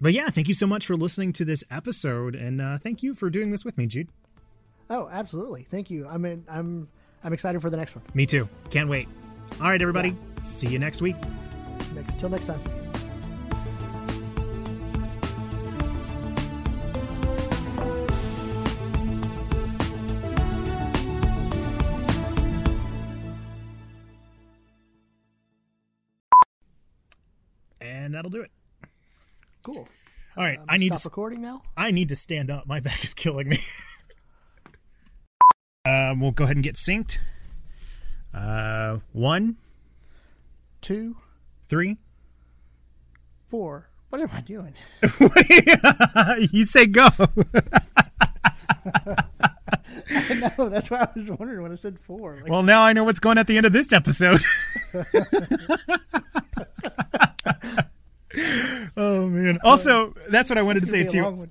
but yeah, thank you so much for listening to this episode, and uh, thank you for doing this with me, Jude. Oh, absolutely. Thank you. I'm in, I'm I'm excited for the next one. Me too. Can't wait. All right, everybody. Yeah. See you next week. Next, till next time. And that'll do it. Cool. All right, uh, I need to stop recording now. I need to stand up. My back is killing me. um, we'll go ahead and get synced. Uh, one, two, three, four. What am I doing? you say go. I know. That's why I was wondering when I said four. Like, well, now I know what's going at the end of this episode. Oh man! Also, that's what I wanted to say too.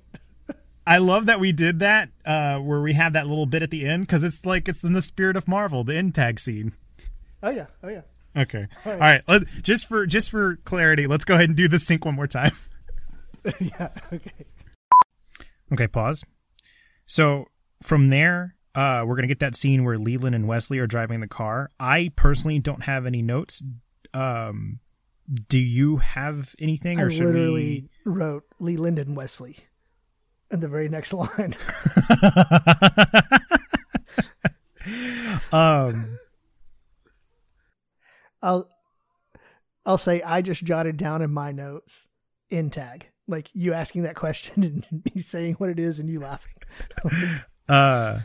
I love that we did that, uh, where we have that little bit at the end because it's like it's in the spirit of Marvel, the end tag scene. Oh yeah, oh yeah. Okay, all right. All right. Let, just for just for clarity, let's go ahead and do the sync one more time. yeah. Okay. Okay. Pause. So from there, uh, we're gonna get that scene where Leland and Wesley are driving the car. I personally don't have any notes. Um, do you have anything? I or literally we... wrote Leland and Wesley in the very next line. um, I'll I'll say I just jotted down in my notes in tag like you asking that question and me saying what it is and you laughing. uh.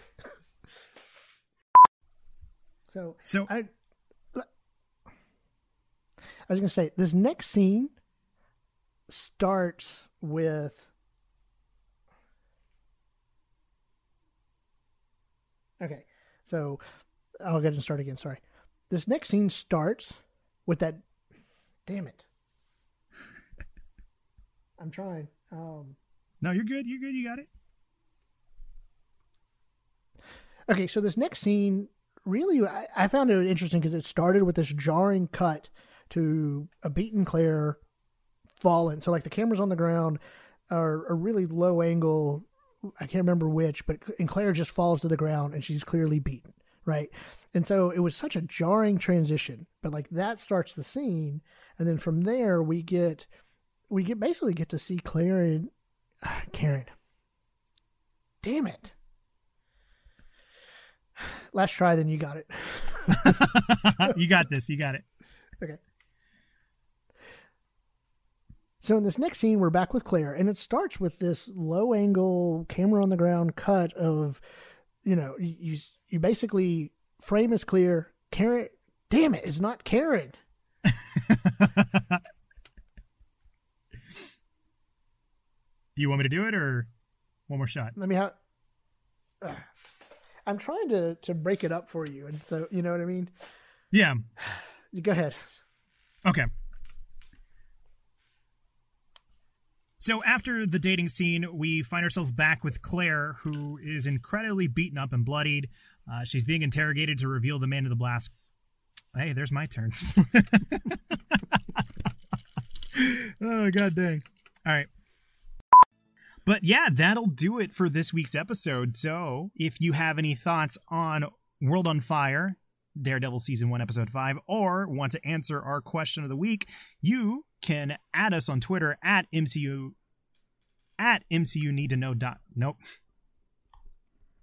So so I was going to say this next scene starts with Okay. So I'll get and start again, sorry. This next scene starts with that damn it. I'm trying. Um No, you're good. You're good. You got it. Okay, so this next scene really I, I found it interesting because it started with this jarring cut to a beaten Claire fallen. So like the camera's on the ground, are a really low angle. I can't remember which, but and Claire just falls to the ground and she's clearly beaten, right? And so it was such a jarring transition. But like that starts the scene, and then from there we get we get basically get to see Claire and uh, Karen. Damn it. Last try, then you got it. you got this. You got it. Okay. So in this next scene, we're back with Claire, and it starts with this low angle camera on the ground cut of, you know, you you basically frame is clear. Karen, damn it, it's not Karen. you want me to do it or one more shot? Let me have. Uh, I'm trying to to break it up for you, and so you know what I mean. Yeah. Go ahead. Okay. So after the dating scene, we find ourselves back with Claire, who is incredibly beaten up and bloodied. Uh, she's being interrogated to reveal the man of the blast. Hey, there's my turn. oh god dang! All right. But yeah, that'll do it for this week's episode. So if you have any thoughts on World on Fire, Daredevil Season 1, Episode 5, or want to answer our question of the week, you can add us on Twitter at MCU at MCU need to know dot nope.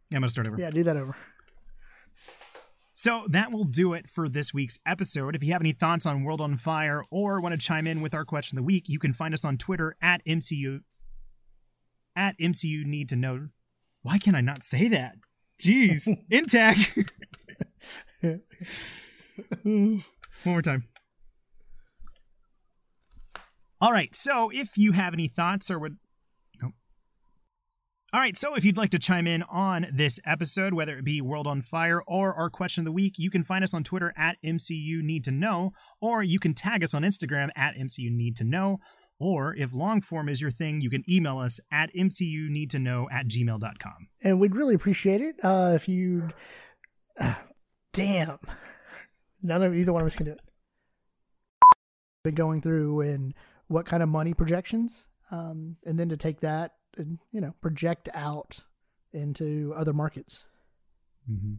Yeah, I'm gonna start over. Yeah, do that over. So that will do it for this week's episode. If you have any thoughts on World on Fire or want to chime in with our question of the week, you can find us on Twitter at MCU at MCU need to know. Why can I not say that? Jeez. Intact. One more time. All right. So if you have any thoughts or would. All right. So if you'd like to chime in on this episode, whether it be World on Fire or our question of the week, you can find us on Twitter at MCU Need to Know, or you can tag us on Instagram at MCU Need to Know. Or if long form is your thing, you can email us at mcuneedtoknow at gmail.com. And we'd really appreciate it uh, if you'd. Uh, damn. None of either one of us can do it. Been going through and what kind of money projections um, and then to take that and you know project out into other markets. Mm-hmm.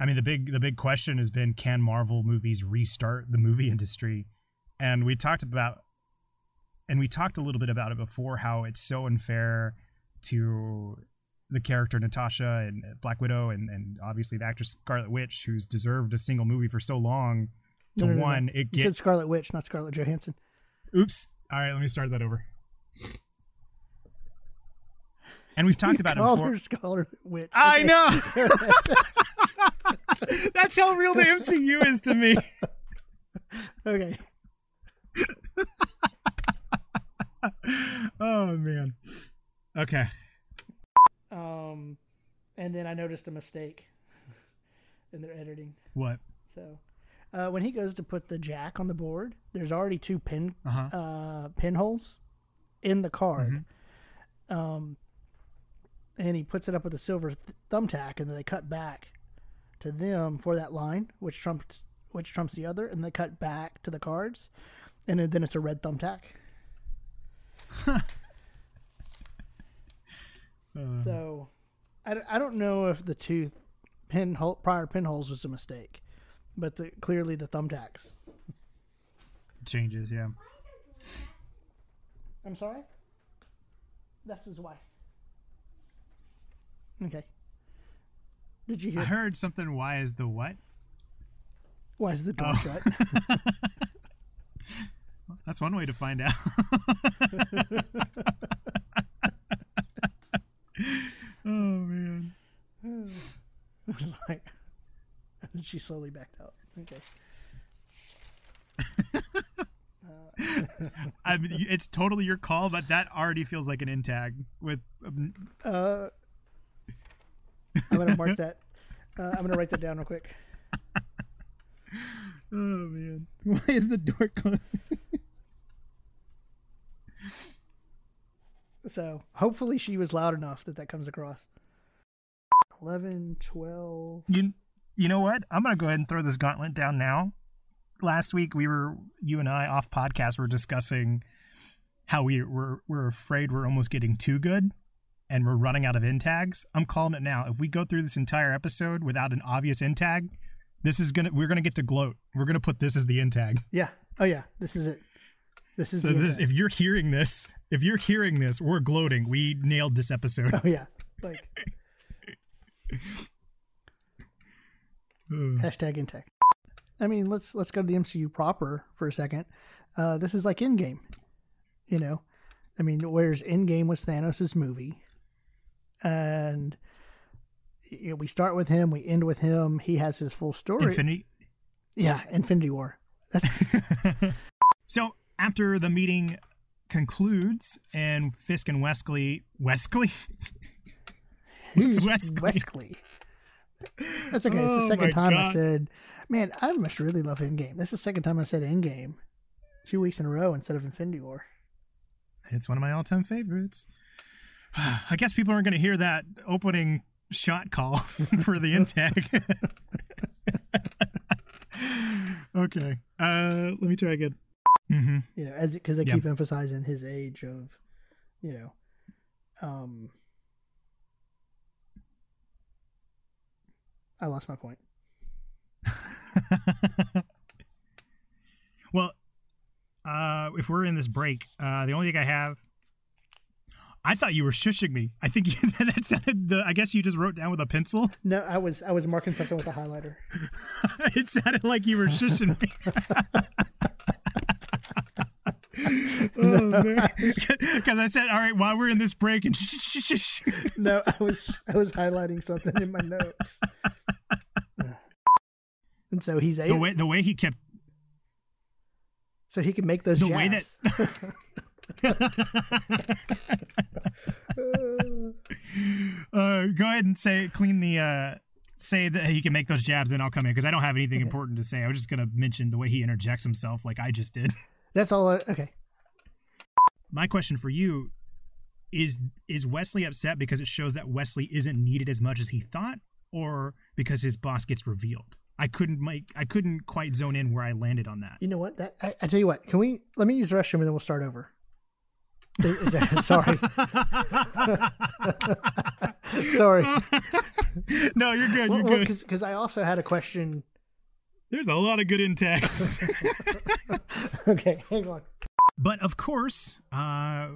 I mean, the big the big question has been can Marvel movies restart the movie industry? And we talked about, and we talked a little bit about it before, how it's so unfair to the character Natasha and Black Widow, and, and obviously the actress Scarlet Witch, who's deserved a single movie for so long. To No, no, no, one, it You said. Scarlet Witch, not Scarlett Johansson. Oops. All right, let me start that over. And we've talked about it before. her Scarlet Witch. I Okay. know. That's how real the MCU is to me. Okay. Oh man. Okay. Um, and then I noticed a mistake in their editing. What? So, uh, when he goes to put the jack on the board, there's already two pin Uh huh. uh, pinholes in the card. Um, and he puts it up with a silver th- thumbtack, and then they cut back to them for that line, which trumps which trumps the other, and they cut back to the cards, and then it's a red thumbtack. Uh, So, I don't know if the two pinhole prior pinholes was a mistake, but the, clearly the thumbtacks. changes, yeah. I'm sorry. That's his wife. Okay. Did you I hear? heard something. Why is the what? Why is the door Oh. shut? That's one way to find out. oh man. like, and she slowly backed out. Okay. I mean, it's totally your call, but that already feels like an in tag with. Um, Uh, I'm gonna mark that. Uh, I'm gonna write that down real quick. oh man. Why is the door closed? So hopefully she was loud enough that that comes across. 11, 12. You you know what? I'm gonna go ahead and throw this gauntlet down now. Last week we were you and I off podcast we were discussing how we were we're afraid we're almost getting too good and we're running out of in tags. I'm calling it now. If we go through this entire episode without an obvious in tag, this is gonna we're gonna get to gloat. We're gonna put this as the in tag. Yeah. Oh yeah. This is it. This is So this, if you're hearing this, if you're hearing this, we're gloating. We nailed this episode. Oh yeah. Like hashtag intech. I mean, let's let's go to the MCU proper for a second. Uh, this is like Endgame, you know. I mean, whereas Endgame was Thanos' movie, and you know, we start with him, we end with him. He has his full story. Infinity. yeah, Infinity War. That's So after the meeting concludes and Fisk and Wesley Wesley Who's Wesley? Wesley? That's okay. It's Oh the second my time I said, "Man, I must really love Endgame." This is the second time I said Endgame, two weeks in a row instead of Infinity War. It's one of my all-time favorites. I guess people aren't going to hear that opening shot call for the intake. okay. Uh, let me try again. Mm-hmm. You know, as because I Yeah. keep emphasizing his age of, you know, um. I lost my point. well, uh, if we're in this break, uh, the only thing I have, I thought you were shushing me. I think you, that sounded. The, I guess you just wrote down with a pencil. No, I was I was marking something with a highlighter. it sounded like you were shushing me. oh man! Because I said, "All right, while we're in this break," and. No, I was I was highlighting something in my notes. And so he's the way the way he kept so he can make those the jabs. way that uh, go ahead and say clean the uh, say that he can make those jabs, then I'll come in because I don't have anything important to say. I was just gonna mention the way he interjects himself, like I just did. That's all. I, okay. My question for you is: Is Wesley upset because it shows that Wesley isn't needed as much as he thought, or because his boss gets revealed? I couldn't make I couldn't quite zone in where I landed on that. You know what? That I, I tell you what. Can we let me use the restroom and then we'll start over. Is, that, sorry. sorry. no, you're good. You're good. Because I also had a question. There's a lot of good in text. okay, hang on. But of course, uh,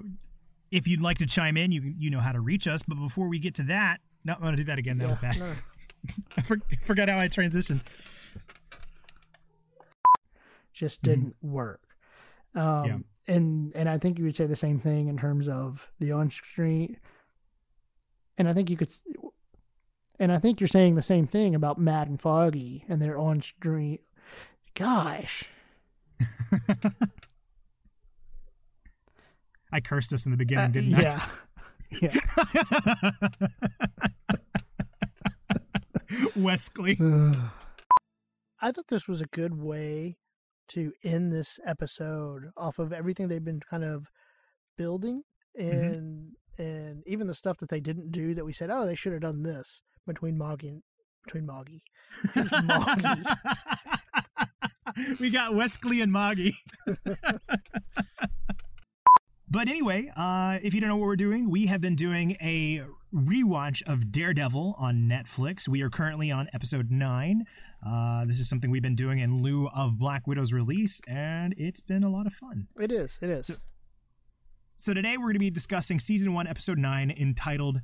if you'd like to chime in, you you know how to reach us. But before we get to that, no, I'm gonna do that again. That was bad. no. I for, forgot how I transitioned. just didn't work. Um, Yeah. And and I think you would say the same thing in terms of the on street. And I think you could, s- and I think you're saying the same thing about Matt and Foggy and their on street. Gosh, I cursed us in the beginning, Uh, didn't I? yeah, yeah. Wesley. I thought this was a good way to end this episode off of everything they've been kind of building and and even the stuff that they didn't do that we said, oh, they should have done this between Moggy and between Moggy. Moggy? we got Wesley and Moggy. but anyway, uh, if you don't know what we're doing, we have been doing a rewatch of Daredevil on Netflix. We are currently on episode nine. Uh, this is something we've been doing in lieu of Black Widow's release, and it's been a lot of fun. It is. It is. So- So today we're going to be discussing season one, episode nine, entitled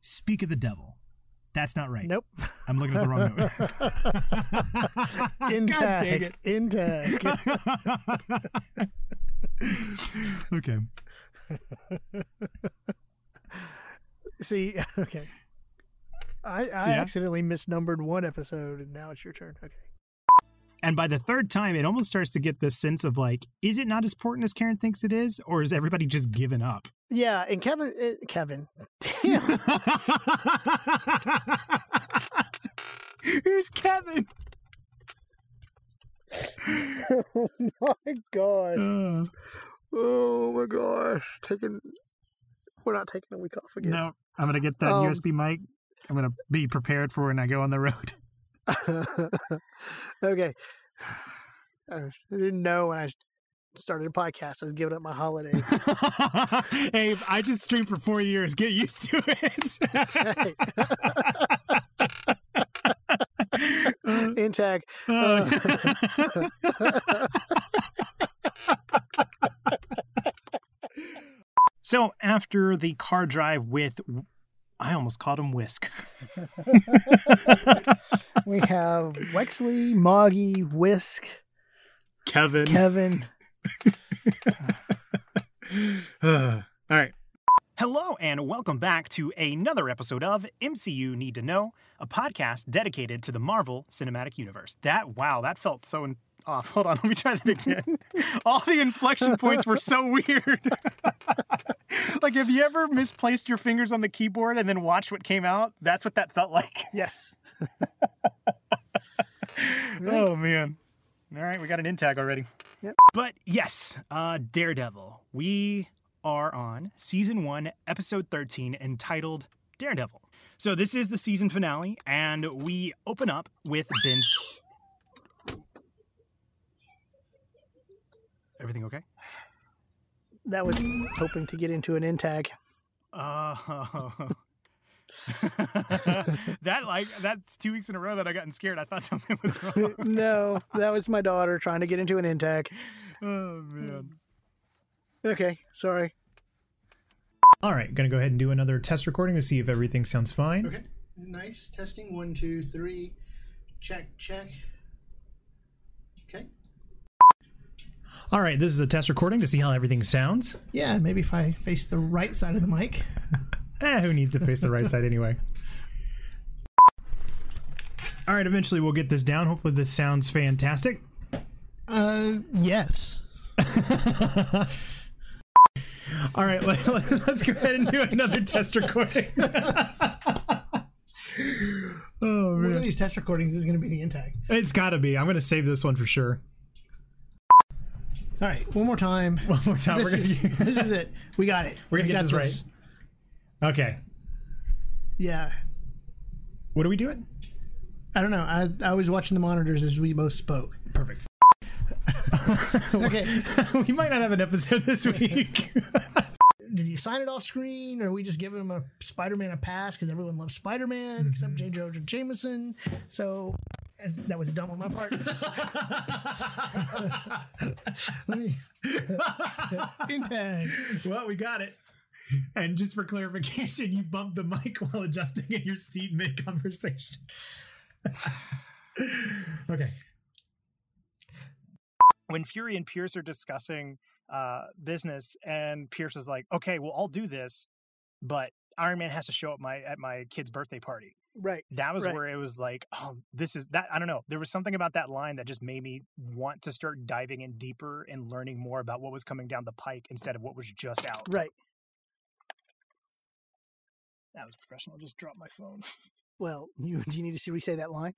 "Speak of the Devil." That's not right. nope. I'm looking at the wrong note. In God dang it. In tag. okay. See, okay. I, I Yeah? accidentally misnumbered one episode, and now it's your turn. Okay. And by the third time, it almost starts to get this sense of like, is it not as important as Karen thinks it is, or is everybody just given up? Yeah, and Kevin, uh, Kevin, damn, Who's Kevin? oh my god, Uh, oh my gosh, taking, we're not taking a week off again. no, I'm gonna get that Um, USB mic. I'm gonna be prepared for when I go on the road. okay, I didn't know when I started a podcast. I was giving up my holidays. hey, I just streamed for four years. Get used to it. In tag. Uh, so after the car drive with, I almost called him Whisk. We have Wexley, Moggy, Whisk, Kevin. Kevin. All right. Hello, and welcome back to another episode of MCU Need to Know, a podcast dedicated to the Marvel Cinematic Universe. That, wow, that felt so in- off. Hold on, let me try that again. All the inflection points were so weird. like, have you ever misplaced your fingers on the keyboard and then watched what came out? That's what that felt like. Yes. Oh man. All right, we got an in tag already. Yep. But yes, uh Daredevil. We are on season 1, episode 13 entitled Daredevil. So this is the season finale and we open up with Ben's Everything okay? That was hoping to get into an in tag. Oh. that like that's two weeks in a row that I gotten scared. I thought something was wrong. no, that was my daughter trying to get into an in tag. Oh man. Okay, sorry. All right, gonna go ahead and do another test recording to see if everything sounds fine. Okay. Nice. Testing one, two, three. Check, check. Okay. All right, this is a test recording to see how everything sounds. Yeah, maybe if I face the right side of the mic. Eh, who needs to face the right side anyway? All right, eventually we'll get this down. Hopefully, this sounds fantastic. Uh, yes. All right, let, us go ahead and do another test recording. oh One of these test recordings is going to be the in tag. it's got to be. I'm gonna save this one for sure. All right, one more time. One more time. This is, gonna, this is it. We got it. We're gonna We get got this right. okay. Yeah. What are we doing? I don't know. I, I was watching the monitors as we both spoke. Perfect. Okay. we might not have an episode this week. did he sign it off screen, or are we just giving him a Spider-Man a pass because everyone loves Spider-Man mm-hmm. except J. Jonah Jameson? So as, that was dumb on my part. Let me in tag. well, we got it. And just for clarification, you bumped the mic while adjusting in your seat mid conversation. okay. when Fury and Pierce are discussing uh, business, and Pierce is like, "Okay, well, I'll do this, but Iron Man has to show up my at my kid's birthday party." Right. That was Right. where it was like, "Oh, this is that." I don't know. There was something about that line that just made me want to start diving in deeper and learning more about what was coming down the pike instead of what was just out. Right. That was professional. Just dropped my phone. Well, you do you need to see re-say that line?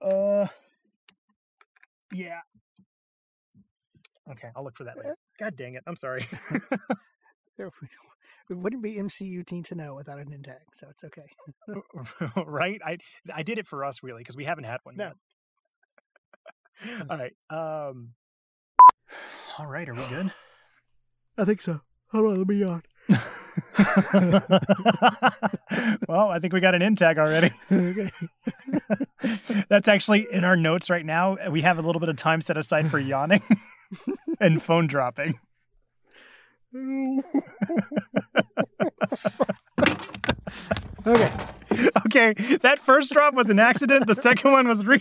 Uh, yeah. Okay, I'll look for that later. God dang it! I'm sorry. There, it wouldn't be MCU teen to know without an in tag, so it's okay. right? I I did it for us really because we haven't had one No. yet. All right. Um. All right. Are we good? I think so. Hold on, let me yawn. well, I think we got an in tag already. okay. That's actually in our notes right now. We have a little bit of time set aside for yawning and phone dropping. Okay. Okay, that first drop was an accident. The second one was real.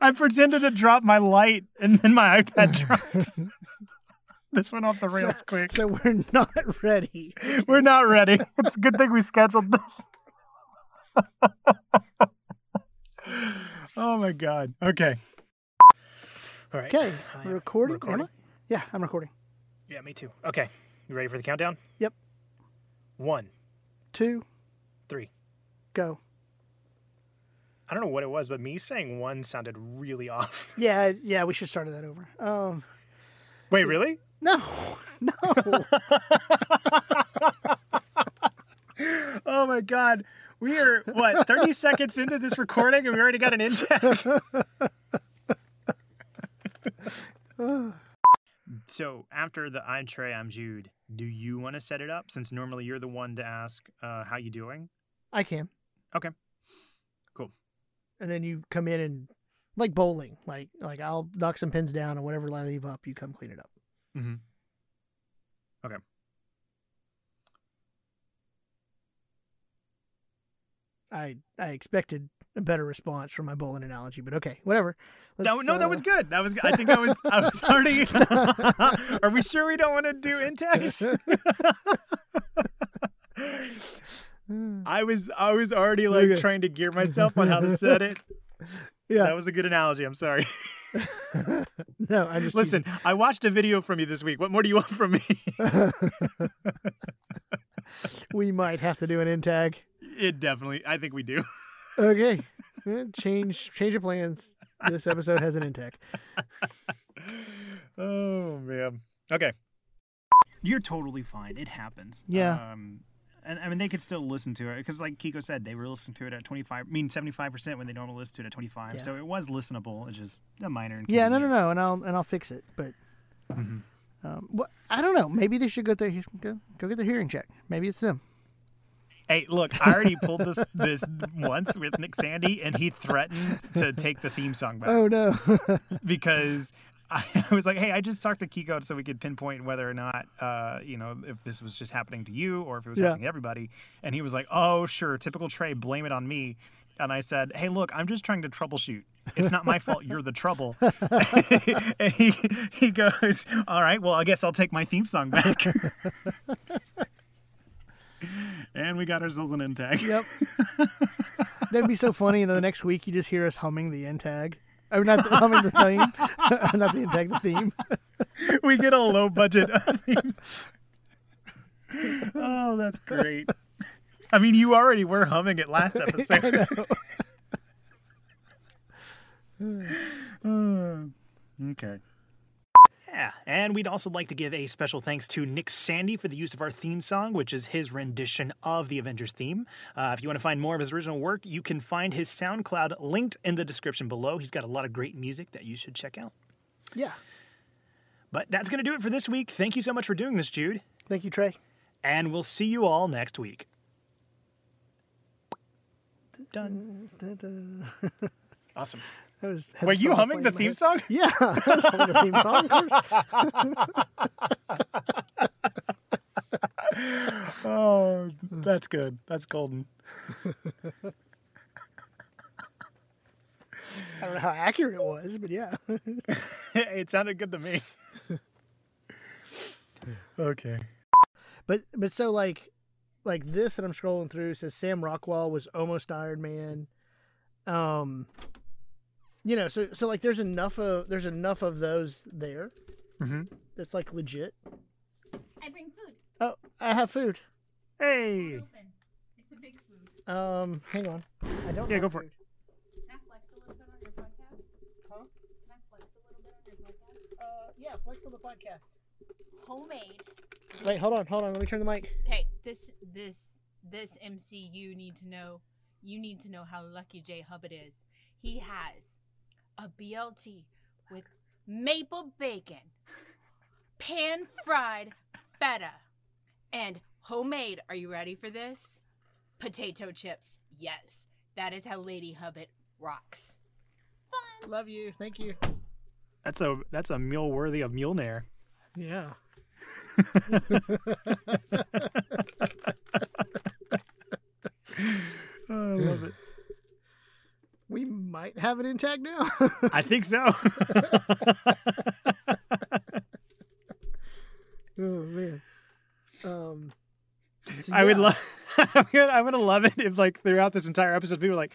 I pretended to drop my light and then my iPad dropped. this went off the rails quick. So we're not ready. We're not ready. It's a good thing we scheduled this. oh my god. Okay. All right. Okay. I We're am recording. recording. Am I? Yeah, I'm recording. Yeah, me too. Okay. You ready for the countdown? Yep. One, Two, three. go. I don't know what it was, but me saying one sounded really off. Yeah, yeah, we should start that over. Um, Wait, really? no, no. Oh my god. We are what, 30 seconds into this recording and we already got an intake. so after the I'm Trey, I'm Jude, do you want to set it up since normally you're the one to ask uh, how you doing? I can. Okay. Cool. And then you come in and like bowling, like like I'll knock some pins down and whatever I leave up, you come clean it up. Mm-hmm. Okay. I I expected a better response from my bowling analogy, but okay, whatever. No, Let's, no, that uh, was good. That was. I think I was. I was already. Are we sure we don't want to do index? I was. I was already like Okay. trying to gear myself on how to set it. Yeah. That was a good analogy. I'm sorry. no, I just Listen, I watched a video from you this week. What more do you want from me? we might have to do an in tag. It definitely. I think we do. Okay, change change of plans. This episode has an in tag. Oh man. Okay. You're totally fine. It happens. Yeah. Um, and I mean, they could still listen to it because, like Kiko said, they were listening to it at 25. I mean, 75 percent when they normally listen to it at 25. Yeah. So it was listenable. It's just a minor. Yeah, no, no, no, and I'll and I'll fix it. But Mhm. um, what I don't know. Maybe they should go their go go get their hearing check. Maybe it's them. Hey, look, I already pulled this this once with Nick Sandy, and he threatened to take the theme song back Oh no. because I, was like, "Hey, I just talked to Kiko so we could pinpoint whether or not, uh, you know, if this was just happening to you or if it was Yeah. happening to everybody." And he was like, "Oh, sure, typical Trey, blame it on me." And I said, "Hey, look, I'm just trying to troubleshoot. It's not my fault. You're the trouble." and he he goes, "All right, well, I guess I'll take my theme song back." And we got ourselves an in tag. yep. That'd be so funny. And then the next week, you just hear us humming the in tag. Or not the, humming the theme, not the in tag, the theme. we get a low budget theme. Oh, that's great. I mean, you already were humming it last episode. Hmm. okay. Yeah, and we'd also like to give a special thanks to Nick Sandy for the use of our theme song, which is his rendition of the Avengers theme. Uh, if you want to find more of his original work, you can find his SoundCloud linked in the description below. He's got a lot of great music that you should check out. Yeah. But that's going to do it for this week. Thank you so much for doing this, Jude. Thank you, Trey. And we'll see you all next week. Done. Awesome. That was Were you humming the theme song? Yeah, I was humming the theme song. Oh, that's good. That's golden. I don't know how accurate it was, but yeah. it sounded good to me. okay. But but so like like this that I'm scrolling through says Sam Rockwell was almost Iron Man. Um you know, so so like there's enough of there's enough of those there Mm-hmm. that's like legit. I bring food. Oh, I have food. Hey. Open. It's a big food. Um, hang on. I don't Yeah, go for food. Can I flex a little bit on your podcast? Huh? Can I flex a little bit on your podcast? Uh, yeah, flex on the podcast. Homemade. Wait, hold on, hold on. Let me turn the mic. Okay, this this this MC you need to know. You need to know how lucky Jay Hubbard is. He has a BLT with maple bacon, pan fried feta, and homemade. Are you ready for this? Potato chips. Yes, that is how Lady Hubbard rocks. Fun. Love you. Thank you. That's a that's a meal worthy of Mjolnir. Yeah. Oh, I love it. We might have it intact now. I think so. oh man. Um so I would love. I'm gonna, I'm gonna love it if like throughout this entire episode, people are like,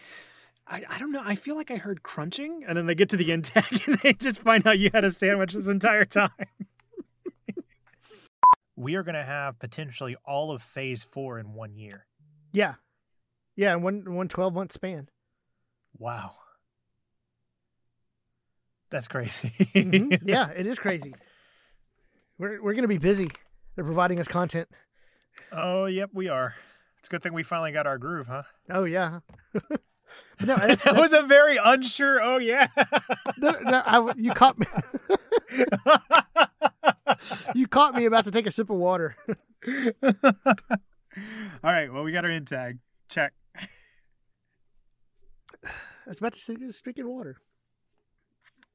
I, I don't know. I feel like I heard crunching, and then they get to the end tag and they just find out you had a sandwich this entire time. we are gonna have potentially all of Phase Four in one year. Yeah. Yeah, in one one 12 month span. Wow, that's crazy. Mhm. Yeah, it is crazy. We're we're gonna be busy. They're providing us content. Oh, yep, we are. It's a good thing we finally got our groove, huh? Oh yeah. no, that's, that was a very unsure. Oh yeah. no, no, I, you caught me. you caught me about to take a sip of water. All right. Well, we got our in tag. Check. I was about to say, a drink of water.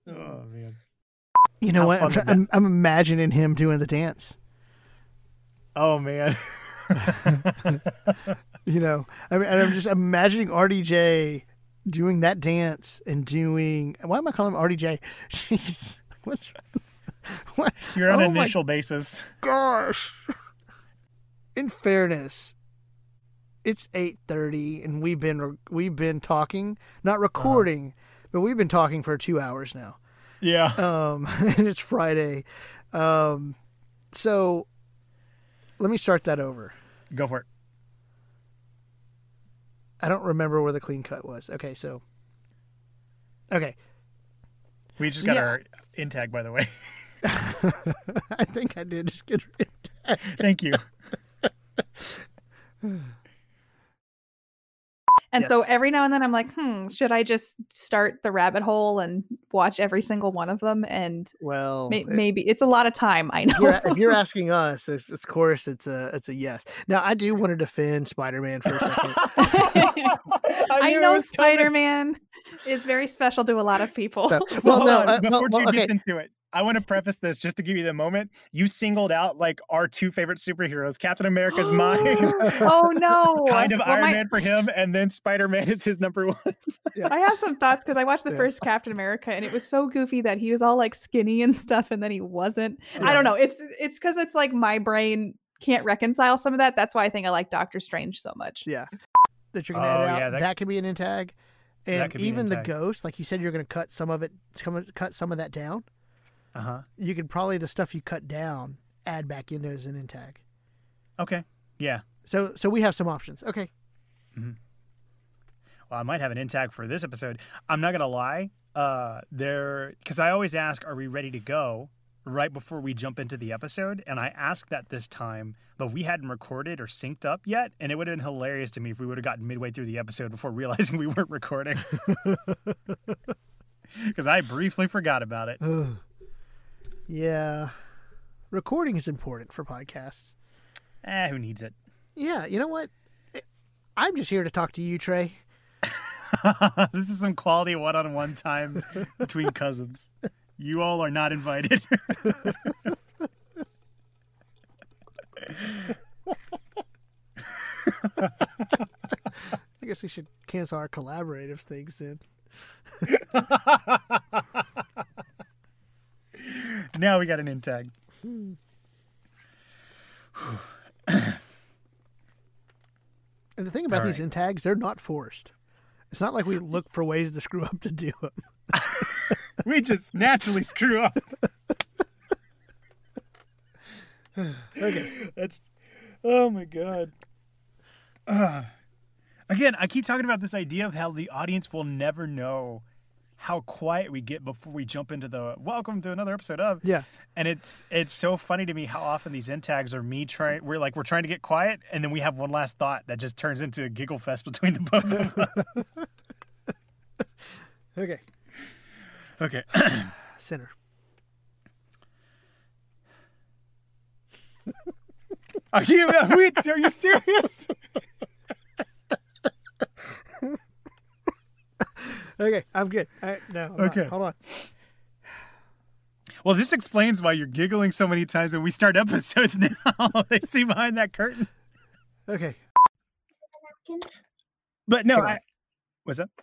Oh, oh man. You know How what? I'm, fun try- would that- I'm, I'm imagining him doing the dance. Oh man. You know, I mean, and I'm just imagining RDJ doing that dance and doing. Why am I calling him RDJ? Jeez, what's what? You're on Oh an initial basis. gosh. In fairness, it's eight thirty, and we've been we've been talking, not recording, but we've been talking for two hours now. Yeah. Um, and it's Friday, um, so let me start that over. Go for it. I don't remember where the clean cut was. Okay, so okay, We just got Yeah. our in tag, by the way. I think I did just get rid of Thank you. And so every now and then I'm like, hmm, should I just start the rabbit hole and watch every single one of them? And Well, may- if- maybe it's a lot of time. I know. if you're, if you're asking us, it's, of course, it's a it's a yes. Now, I do want to defend Spider-Man for a second. I, knew it know. Spider Man is very special to a lot of people. So- So well, hold no, uh, before well, well, Jude okay. gets into it, I want to preface this just to give you the moment. You singled out like our two favorite superheroes. Captain America's mine, oh no! kind of Well, Iron my- Man for him, and then Spider Man is his number one. I have some thoughts because I watched the Yeah. first Captain America and it was so goofy that he was all like skinny and stuff, and then he wasn't. I don't know. It's it's because it's like my brain can't reconcile some of that. That's why I think I like Doctor Strange so much. Yeah, that you're gonna Oh, edit out. yeah, that, that- could be an in tag, and could an even the ghost, like you said, you're gonna cut some of it, some cut some of that down. Uh huh. You could probably the stuff you cut down add back into as an in tag. Okay. Yeah. So so we have some options. Okay. Well, I might have an in tag for this episode. I'm not gonna lie. Uh, there because I always ask, "Are we ready to go?" Right before we jump into the episode, and I asked that this time, but we hadn't recorded or synced up yet, and it would have been hilarious to me if we would have gotten midway through the episode before realizing we weren't recording. Because I briefly forgot about it. Yeah. Recording is important for podcasts. Eh, who needs it? Yeah, you know what? I'm just here to talk to you, Trey. this is some quality one-on-one time between cousins. You all are not invited. I guess we should cancel our collaborative things then. Now we got an in tag. And the thing about All these right. in tags, they're not forced. It's not like we look for ways to screw up to do them. We just naturally screw up. Okay. That's oh my god. Uh, again, I keep talking about this idea of how the audience will never know how quiet we get before we jump into the welcome to another episode of. Yeah. And it's it's so funny to me how often these end tags are me trying we're like we're trying to get quiet and then we have one last thought that just turns into a giggle fest between the both of us. Okay. okay. Center. Are you are, we, are you serious? Okay, I'm good. I, no, I'm not. Okay. Hold on. Well, this explains why you're giggling so many times when we start episodes now. they see behind that curtain. Okay. But no, I, what's up?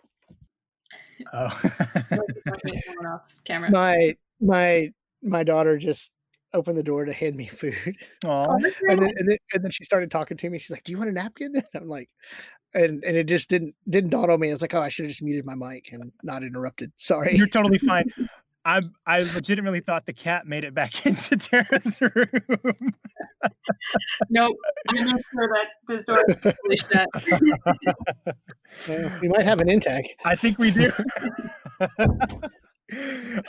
Oh, camera. My my my daughter just opened the door to hand me food. Aw. Oh, that's very and then, and then and then she started talking to me. She's like, "Do you want a napkin?" And I'm like, and and it just didn't didn't dawn on me. I was like, "Oh, I should have just muted my mic and not interrupted." Sorry. you're totally fine. I I legitimately thought the cat made it back into Tara's room. Nope. I'm not sure that this door is fully shut. Uh, we might have an intake. I think we do. uh,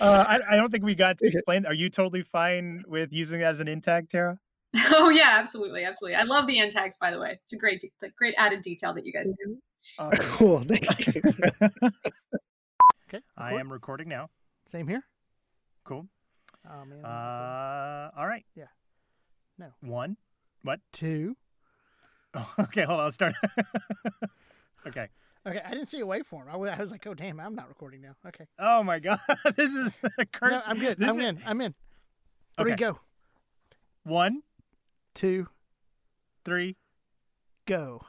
I, I don't think we got to explain. Are you totally fine with using that as an intag, Tara? oh yeah, absolutely, absolutely. I love the end tags, by the way. It's a great, de- great added detail that you guys do. Uh, cool. Thank you. okay. I record. am recording now. Same here. Cool. Oh man. Uh, all right. Yeah. No. One. What? Two. Oh, okay, hold on. Let's start. okay. Okay, I didn't see a waveform. I wa- I was like, "Oh damn, I'm not recording now." Okay. Oh my god, this is a No, curse. I'm good. This I'm is- in. I'm in. Three Okay. go. One, Two three. go.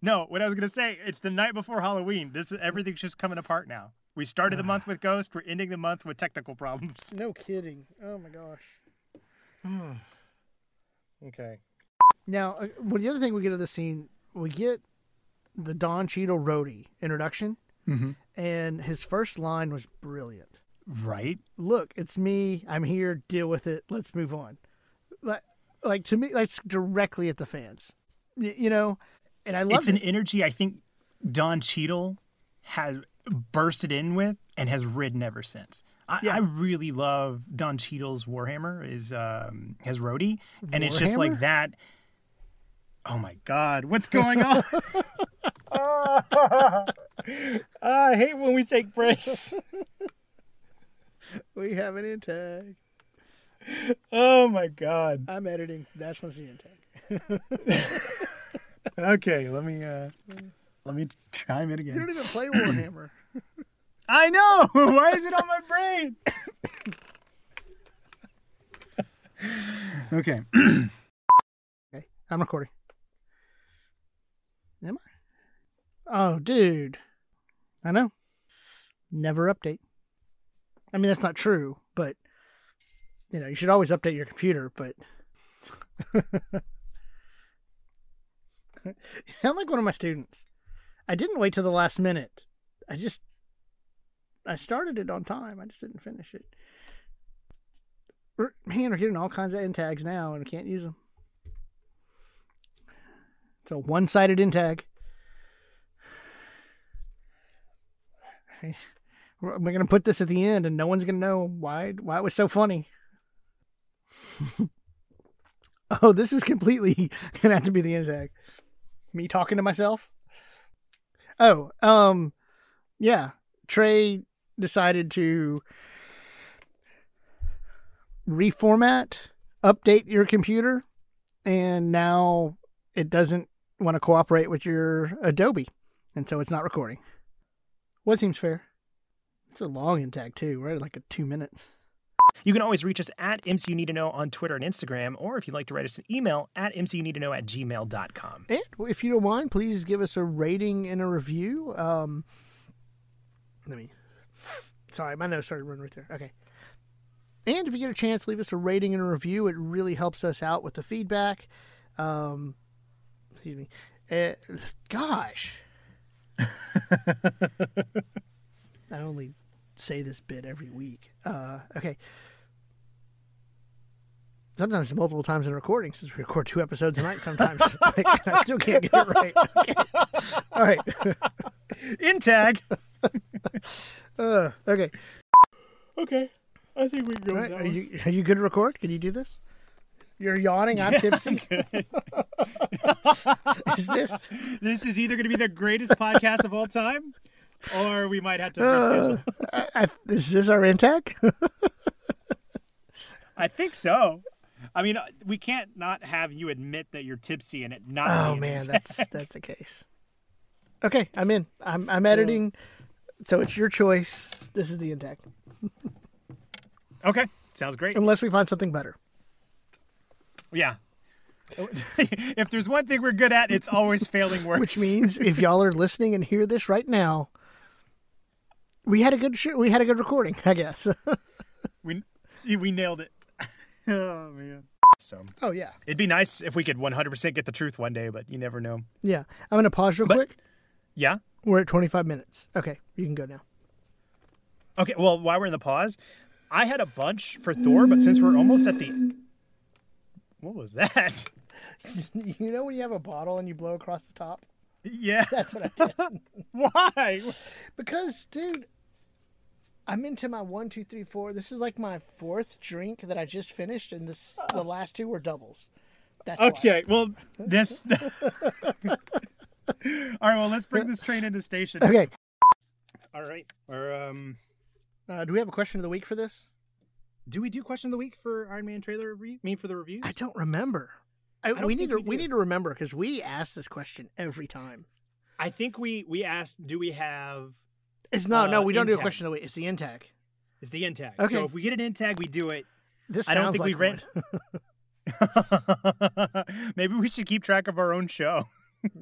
No, what I was gonna say, it's the night before Halloween. This is everything's just coming apart now. We started the month with Ghost. We're ending the month with technical problems. No kidding. Oh my gosh. Okay. Now, uh, well, the other thing we get of the scene, we get the Don Cheadle Rhodey introduction, Mm-hmm. and his first line was brilliant. Right. Look, it's me. I'm here. Deal with it. Let's move on. Like, like to me, that's directly at the fans. Y- You know, and I love It's an energy I think Don Cheadle has bursted in with and has ridden ever since. I, Yeah. I really love Don Cheadle's Warhammer, is um, his Rhodey, and it's just like that. Oh my God, what's going on? Ah, I hate when we take breaks. We have an intake. Oh my God. I'm editing. That's what's the intake. Okay, let me uh, let me chime in again. You don't even play Warhammer. I know. Why is it on my brain? okay. Okay, I'm recording. Am I? Oh, dude. I know. Never update. I mean, that's not true, you know, you should always update your computer. But you sound like one of my students. I didn't wait till the last minute. I just I started it on time. I just didn't finish it. Man, we're getting all kinds of end tags now, and we can't use them. It's a one-sided in tag. We're we're gonna put this at the end, and no one's gonna know why why it was so funny. oh, this is completely gonna have to be the end. Me talking to myself. Oh, um, yeah. Trey decided to reformat, update your computer, and now it doesn't want to cooperate with your Adobe, and so it's not recording. What seems fair? It's a long intake too. At like a two minutes. You can always reach us at MCU Need to Know on Twitter and Instagram, or if you'd like to write us an email at MCU Need to Know at gmail.com. And if you don't mind, please give us a rating and a review. Um, let me. Sorry, my nose started running right there. Okay. And if you get a chance, leave us a rating and a review. It really helps us out with the feedback. Um, excuse me. Uh, gosh. I only say this bit every week. Uh, okay. Sometimes multiple times in recording, since we record two episodes a night. Sometimes like, I still can't get it right. Okay. All right. In tag. Uh, okay. Okay. I think we can go right. Are you are you good to record? Can you do this? You're yawning. I'm tipsy. Is this? This is either going to be the greatest podcast of all time, or we might have to Uh, reschedule. I, I, is this our intake? I think so. I mean, uh, we can't not have you admit that you're tipsy and it not. Oh man, that's that's the case. Okay, I'm in. I'm I'm editing. So it's your choice. This is the intake. okay. Sounds great. Unless we find something better. Yeah. if there's one thing we're good at, it's always failing worse. Which means if y'all are listening and hear this right now, we had a good sh- we had a good recording, I guess. we we nailed it. oh man. So oh yeah. it'd be nice if we could 100% get the truth one day, but you never know. Yeah. I'm gonna pause real But- quick. Yeah. We're at 25 minutes. Okay, you can go now. Okay. Well, while we're in the pause, I had a bunch for Thor, but since we're almost at the, what was that? You know when you have a bottle and you blow across the top? Yeah. That's what I did. Why? because, dude, I'm into my one, two, three, four. This is like my fourth drink that I just finished, and this the last two were doubles. That's why. Okay. Well, this. All right. Well, let's bring this train into station. Okay. All right. Or um, Uh, do we have a question of the week for this? do we do question of the week for Iron Man trailer review? Me for the reviews? I don't remember. I, don't we need to we we need to remember because we ask this question every time. I think we we asked, do we have? It's no, no, Uh, we don't do a question of the week. It's the intag. It's the in tag. Okay. So if we get an in tag, we do it. This I don't think we like read- one. Maybe we should keep track of our own show.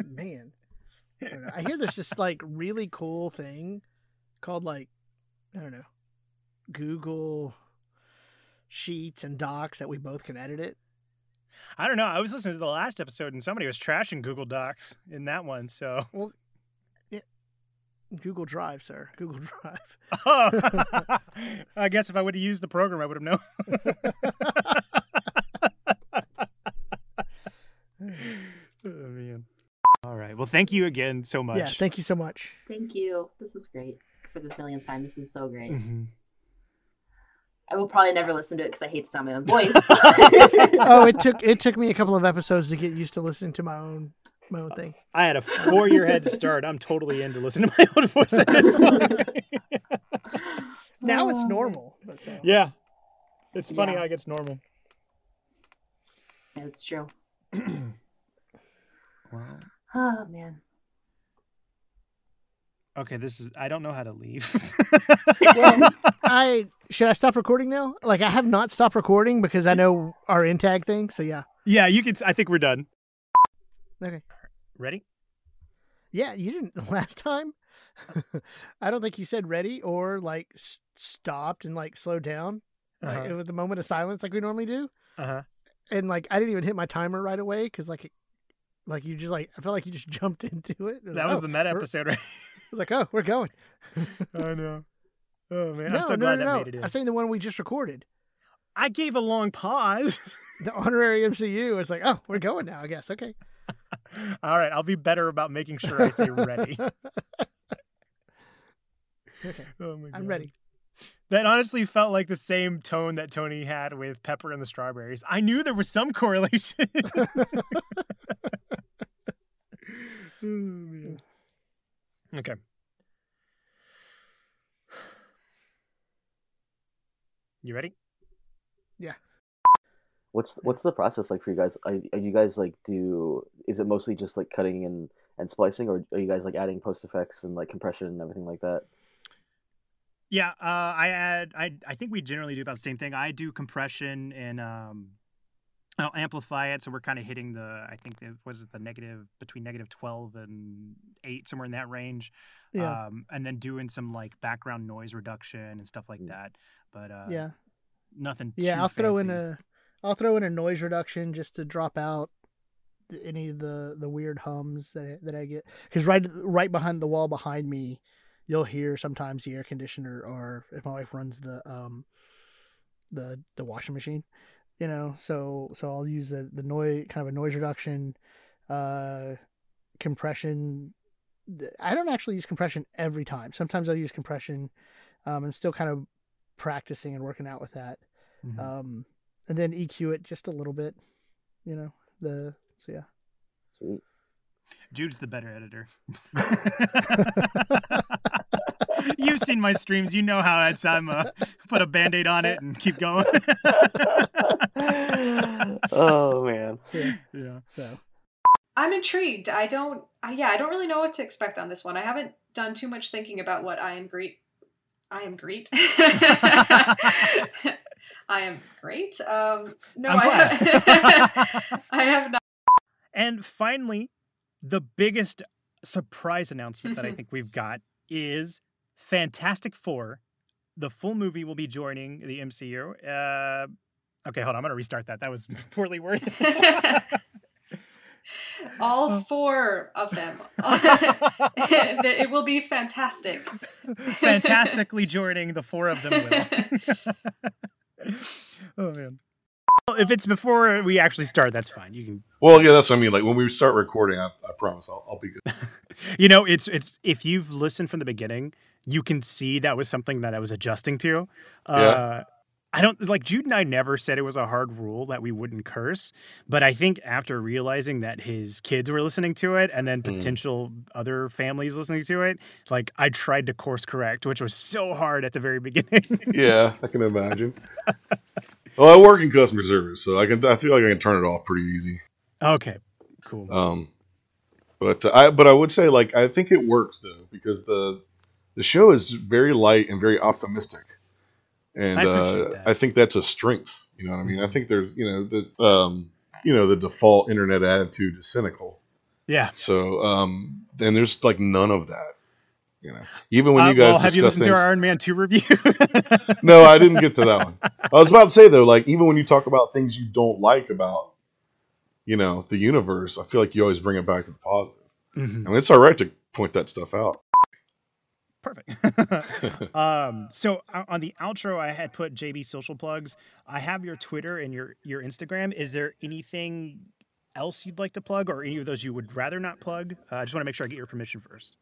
Man, I. I hear there's this like really cool thing called like I don't know Google Sheets and Docs that we both can edit it. I don't know. I was listening to the last episode and somebody was trashing Google Docs in that one. So Google Drive, sir. Google Drive. Oh, I guess if I would have used the program, I would have known. oh man. All right. Well, thank you again so much. Yeah, thank you so much. Thank you. This was great for the millionth time. This is so great. Mhm. I will probably never listen to it because I hate the sound of my own voice. Oh, it took it took me a couple of episodes to get used to listening to my own my own thing. I had a four-year head start. I'm totally into listening to my own voice at this point. Now it's Oh. normal. But so. yeah, it's funny Yeah. how it gets normal. It's true. Wow. Oh man. Okay, this is. I don't know how to leave. Well, I should I stop recording now? Like I have not stopped recording because I know our intag thing. So yeah. yeah, you can I think we're done. Okay. Ready? Yeah, you didn't last time. I don't think you said ready or like s- stopped and like slowed down. Like, Uh-huh. with the moment of silence like we normally do. Uh-huh. And like I didn't even hit my timer right away because like it, like you just like I felt like you just jumped into it. It That like, was oh, the meta episode, right? I was like, oh, we're going. I know. Oh man, no, I'm so no, glad no, that made it in. I'm saying the one we just recorded. I gave a long pause. The honorary MCU. It's like, oh, we're going now. I guess. Okay. All right, I'll be better about making sure I say ready. Okay. Oh my I'm ready. That honestly felt like the same tone that Tony had with Pepper and the Strawberries. I knew there was some correlation. Oh, man. Okay. You ready? Yeah. What's what's the process like for you guys? Are, are you guys like do? Is it mostly just like cutting and and splicing, or are you guys like adding post effects and like compression and everything like that? Yeah, uh, I add. I I think we generally do about the same thing. I do compression and um, I'll amplify it, so we're kind of hitting the. I think it was it the negative between negative twelve and eight, somewhere in that range. Yeah. Um, and then doing some like background noise reduction and stuff like that. But uh, yeah. nothing. Yeah, I'll throw in a I'll throw in a noise reduction just to drop out any of the the weird hums that I, that I get because right right behind the wall behind me, you'll hear sometimes the air conditioner or if my wife runs the um the the washing machine, you know. So so I'll use the the noise kind of a noise reduction, uh, compression. I don't actually use compression every time. Sometimes I'll use compression. Um, I'm still kind of practicing and working out with that Mhm. um, and then EQ it just a little bit, you know. The so yeah. Sweet. Jude's the better editor. You've seen my streams. You know how it's I'm uh, put a band-aid on it and keep going. oh man. yeah. yeah. So I'm intrigued. I don't. I, yeah, I don't really know what to expect on this one. I haven't done too much thinking about what I am great. I am great. I am great. Um, no, I, glad. I have not. And finally, the biggest surprise announcement that I think we've got is Fantastic Four. The full movie will be joining the MCU. Uh, okay, hold on. I'm going to restart that. That was poorly worded. All four of them. it will be fantastic. Fantastically joining the four of them will. oh, man. Well, if it's before we actually start, that's fine. You can Well, yeah, that's what I mean. Like when we start recording, I, I promise I'll, I'll be good. you know it's it's if you've listened from the beginning you can see that was something that i was adjusting to uh Yeah. I don't like jude and i never said it was a hard rule that we wouldn't curse but i think after realizing that his kids were listening to it and then Mm. potential other families listening to it like i tried to course correct which was so hard at the very beginning yeah, I can imagine. well, I work in customer service, so I can. I feel like I can turn it off pretty easy. okay cool Um, but uh, I but I would say like I think it works though because the the show is very light and very optimistic, and I uh. I think that's a strength. You know what I mean? I think there's you know the um you know the default internet attitude is cynical. yeah So um and there's like none of that. You know, even when Uh, you guys well have you listened to our iron man 2 review no, I didn't get to that one. I was about to say though, like even when you talk about things you don't like about, you know, the universe, I feel like you always bring it back to the positive. Mhm. I mean, it's all right to point that stuff out. Perfect. um, so on the outro, I had put JB social plugs. I have your Twitter and your your Instagram. Is there anything else you'd like to plug, or any of those you would rather not plug? Uh, I just want to make sure I get your permission first.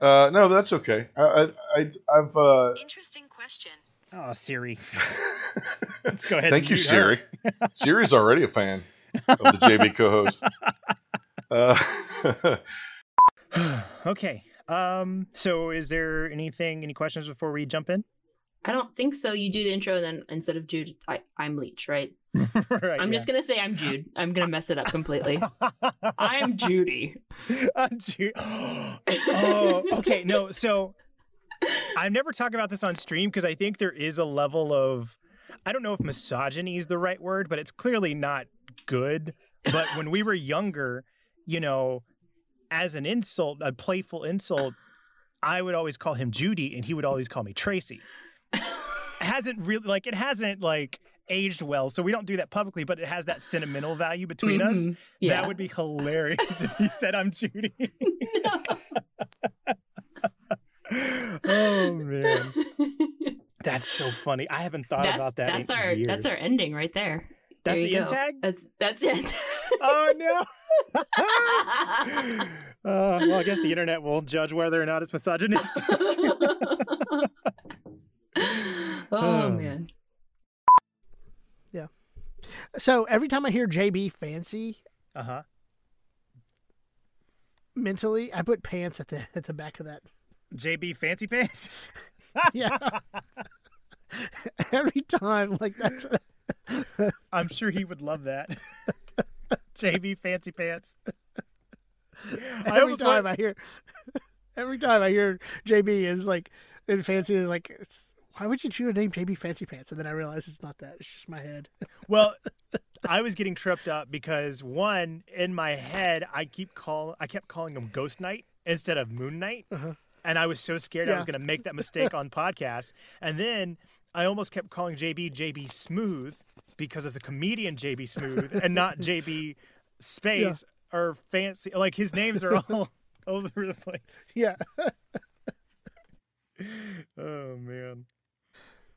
Uh, no, that's okay. I, I, I I've. Uh, Interesting question. Oh, Siri. Let's go ahead. thank and you, Siri. Siri's already a fan of the JB co-host. Uh, okay. Um, so is there anything, any questions before we jump in? I don't think so. You do the intro, and then instead of Jude, I, I'm Leech, right? right. I'm just gonna say I'm Jude. I'm gonna mess it up completely. I'm Judy. I'm Ju- oh, okay. No, so I've never talked about this on stream because I think there is a level of I don't know if misogyny is the right word, but it's clearly not good. But when we were younger, you know, as an insult, a playful insult, I would always call him Judy and he would always call me Tracy. Hasn't really like it hasn't like aged well, so we don't do that publicly, but it has that sentimental value between us. Mhm. Yeah. That would be hilarious if he said I'm Judy. oh man, that's so funny. I haven't thought that's about that. that's our that's our ending right there. That's There the you end go. tag? That's that's it. Oh no. uh, well, I guess the internet will judge whether or not it's misogynistic. oh man. Yeah. So every time I hear JB fancy, Uh huh. mentally I put pants at the at the back of that. JB Fancy Pants. Yeah. every time, like that's what I'm sure he would love that. JB Fancy Pants. I every almost time want- I hear, every time I hear JB is like, and fancy is like, it's, why would you choose a name JB Fancy Pants? And then I realize it's not that. It's just my head. Well, I was getting tripped up because one in my head I keep call I kept calling him Ghost Knight instead of Moon Knight, Uh-huh. and I was so scared I was going to make that mistake on podcast. And then I almost kept calling JB JB Smoove because of the comedian JB Smoove and not JB Space or Fancy. Like his names are all over the place. Yeah. Oh man,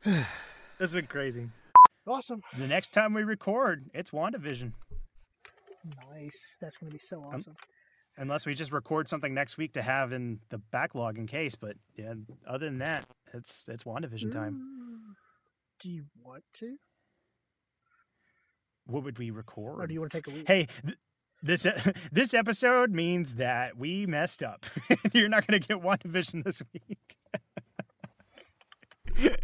this has been crazy. Awesome. The next time we record, it's WandaVision. Nice. That's going to be so awesome. unless we just record something next week to have in the backlog in case. But yeah, other than that, it's it's WandaVision time. Mm. Do you want to? What would we record? Or do you want to take a week? Hey, th- this this episode means that we messed up. You're not going to get WandaVision this week.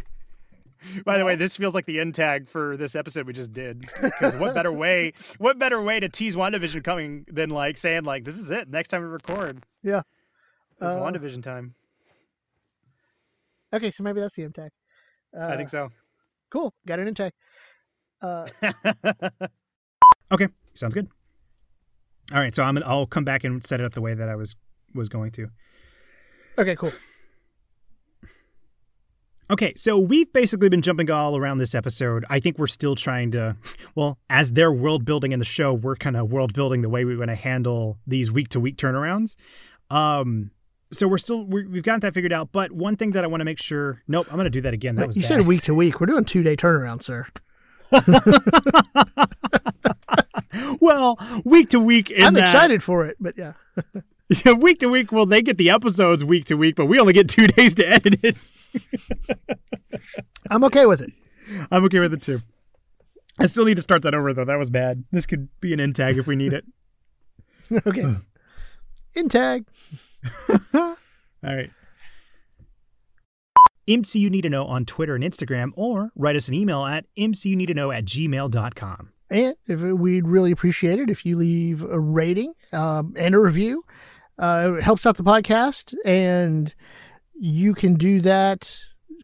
By the way, this feels like the end tag for this episode we just did. Because what better way? What better way to tease WandaVision coming than like saying like this is it? Next time we record, Yeah. it's Uh, WandaVision time. Okay, so maybe that's the intake. Uh, I think so. Cool. Got an intake. Uh, Okay, sounds good. All right, so I'm I'll come back and set it up the way that I was was going to. okay, cool. Okay, so we've basically been jumping all around this episode. I think we're still trying to, well, as they're world building in the show, we're kind of world building the way we want to handle these week to week turnarounds. Um, so we're still we we've got that figured out. But one thing that I want to make sure, nope, I'm going to do that again. That was you bad. said week to week. We're doing two day turnaround, sir. well, week to week. in I'm that- excited for it, but yeah. Yeah, week to week. Well, they get the episodes week to week, but we only get two days to edit it. I'm okay with it. I'm okay with it too. I still need to start that over though. That was bad. This could be an in tag if we need it. okay. Hmm. In tag. All right. MCU Need to Know on Twitter and Instagram, or write us an email at mcuneedtoknow at gmail.com. And if we'd really appreciate it if you leave a rating um, and a review. Uh, it helps out the podcast, and you can do that.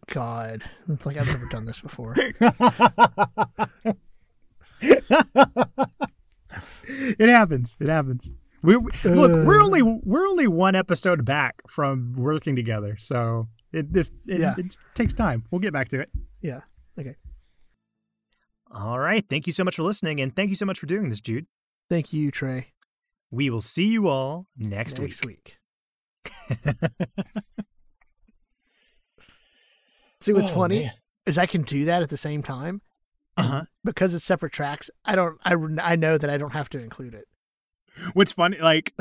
God, it's like I've never done this before. it happens. It happens. We, we- look, we're only we're only one episode back from working together, so it this it, Yeah. it takes time. We'll get back to it. Yeah. Okay. All right. Thank you so much for listening, and thank you so much for doing this, Jude. Thank you, Trey. We will see you all next, Next week. week. See what's Oh, funny man. is I can do that at the same time Uh huh. because it's separate tracks. I don't. I I know that I don't have to include it. What's funny, like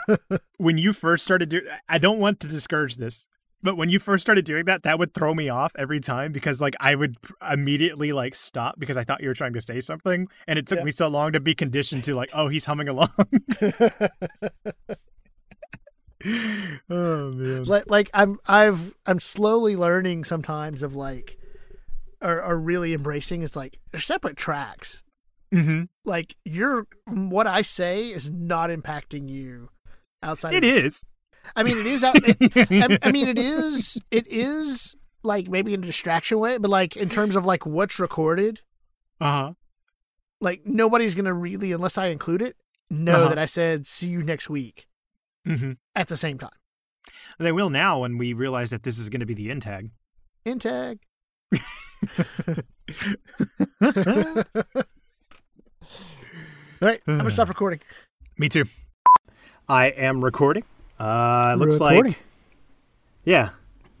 when you first started doing, I don't want to discourage this, but when you first started doing that, that would throw me off every time because like I would immediately like stop because I thought you were trying to say something, and it took Yeah. me so long to be conditioned to like, oh, he's humming along. oh man. like like I'm I've I'm slowly learning sometimes of like or, or really embracing is like they're separate tracks. Mm-hmm. Like you're what I say is not impacting you outside. It of the- is. I mean, it is. Out, it, I, I mean, it is. It is like maybe in a distraction way, but like in terms of like what's recorded, Uh huh. like nobody's gonna really, unless I include it, know Uh-huh. that I said see you next week Mm-hmm. at the same time. They will now when we realize that this is going to be the end tag. In tag. All right, I'm gonna stop recording. Me too. I am recording. Uh, it looks Recording. like yeah.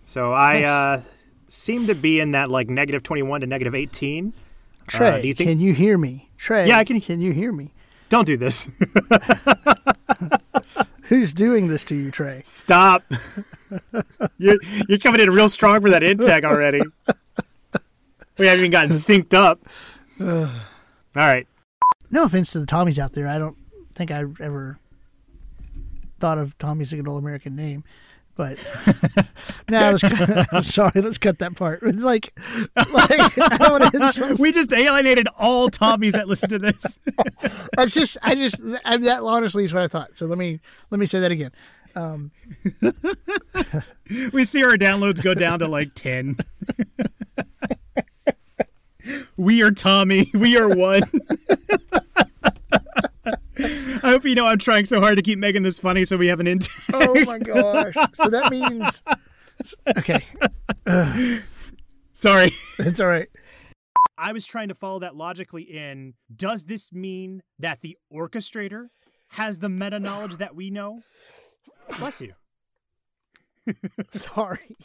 So I Nice. uh seem to be in that like negative twenty one to negative eighteen. Trey, Uh, do you think? can you hear me? Trey, Yeah, I can- Can you hear me? Don't do this. Who's doing this to you, Trey? Stop. you're you're coming in real strong for that tag already. We haven't even gotten synced up. All right. No offense to the Tommies out there. I don't think I ever thought of Tommy as a good old American name, But now, let's, sorry, let's cut that part. Like, like we just alienated all Tommies that listen to this. That's just, I just, I, that honestly is what I thought. So let me, let me say that again. Um, we see our downloads go down to like 10. we are Tommy. We are one. I hope you know I'm trying so hard to keep making this funny so we have an intake. oh my gosh! So that means, okay, Sorry. it's all right. I was trying to follow that logically in does this mean that the orchestrator has the meta knowledge that we know? Bless you. Sorry.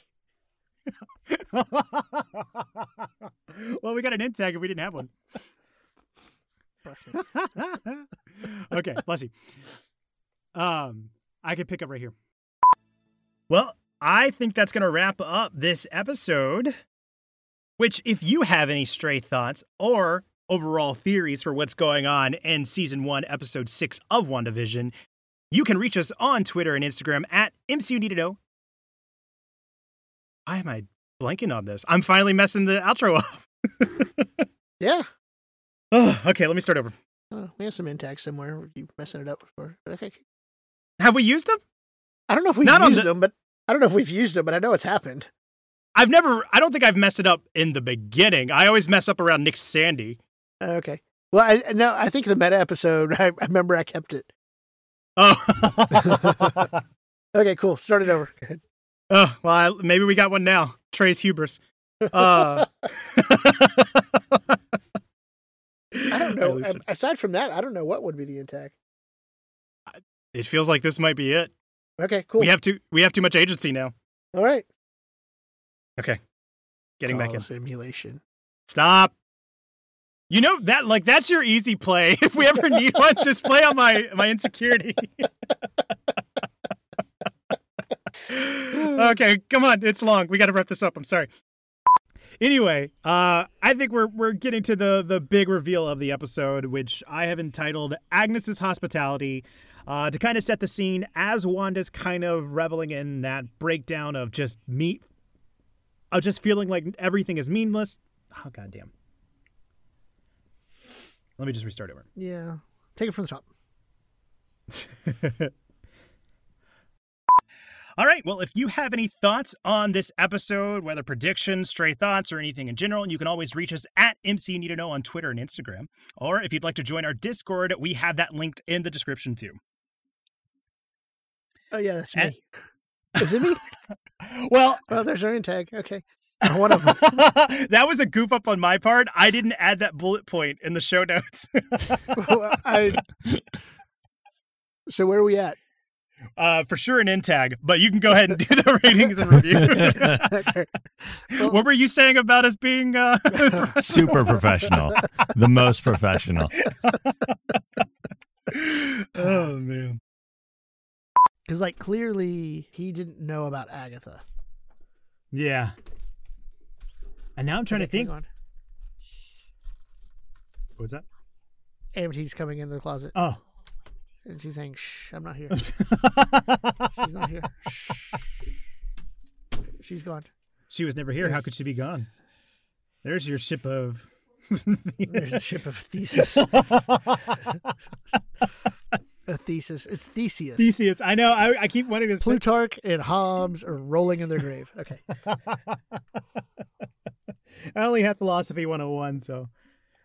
well, we got an intake if we didn't have one. Bless me. okay, bless you. Um, I can pick up right here. Well, I think that's going to wrap up this episode. Which, if you have any stray thoughts or overall theories for what's going on in season one, episode six of WandaVision, you can reach us on Twitter and Instagram at MCU Need to Know. Why am I blanking on this? I'm finally messing the outro up. Yeah. Oh, okay, let me start over. Uh, we have some intags somewhere. where You messing it up before? Okay. Have we used them? I don't know if we've Not used the- them, but I don't know if we've used them, but I know it's happened. I've never, I don't think I've messed it up in the beginning. I always mess up around Nick Sandy. Uh, okay. Well, I no, I think the meta episode. I, I remember I kept it. Oh. Okay, cool. Start it over. Go ahead. oh, well, I, maybe we got one now. Trey's hubris. Uh, I don't know. least Um, aside from that, I don't know what would be the intag. It feels like this might be it. Okay, cool. We have too, we have too much agency now. All right. Okay. Getting back in. simulation. Stop. You know that like that's your easy play. If we ever need one, just play on my my insecurity. okay, come on. It's long. We got to wrap this up. I'm sorry. Anyway, uh, I think we're we're getting to the the big reveal of the episode, which I have entitled Agnes's Hospitality, uh, to kind of set the scene as Wanda's kind of reveling in that breakdown of just meat, of just feeling like everything is meaningless. Oh goddamn. Let me just restart over. Yeah. Take it from the top. All right. Well, if you have any thoughts on this episode, whether predictions, stray thoughts, or anything in general, you can always reach us at MC Need to Know on Twitter and Instagram. Or if you'd like to join our Discord, we have that linked in the description too. Oh yeah, that's And- me. Is it me? Well, Oh, there's our intag. Okay. Uh, One of them. that was a goof up on my part. I didn't add that bullet point in the show notes. Well, I, so where are we at? Uh, for sure an in tag, but you can go ahead and do the ratings and review. Okay. Well, what were you saying about us being uh, Super professional. the most professional. oh man. Because like clearly he didn't know about Agatha. Yeah. And now I'm trying to Okay, hang think. on. What's that? Amity's coming in the closet Oh. And she's saying, "Shh, I'm not here. She's not here. Shh. She's gone." she was never here. How could she be gone? There's your ship of. There's a ship of Thesis. a Thesis. It's Theseus. Theseus. I know. I, I keep wanting to say. Plutarch and Hobbes are rolling in their grave. Okay. I only had philosophy 101, so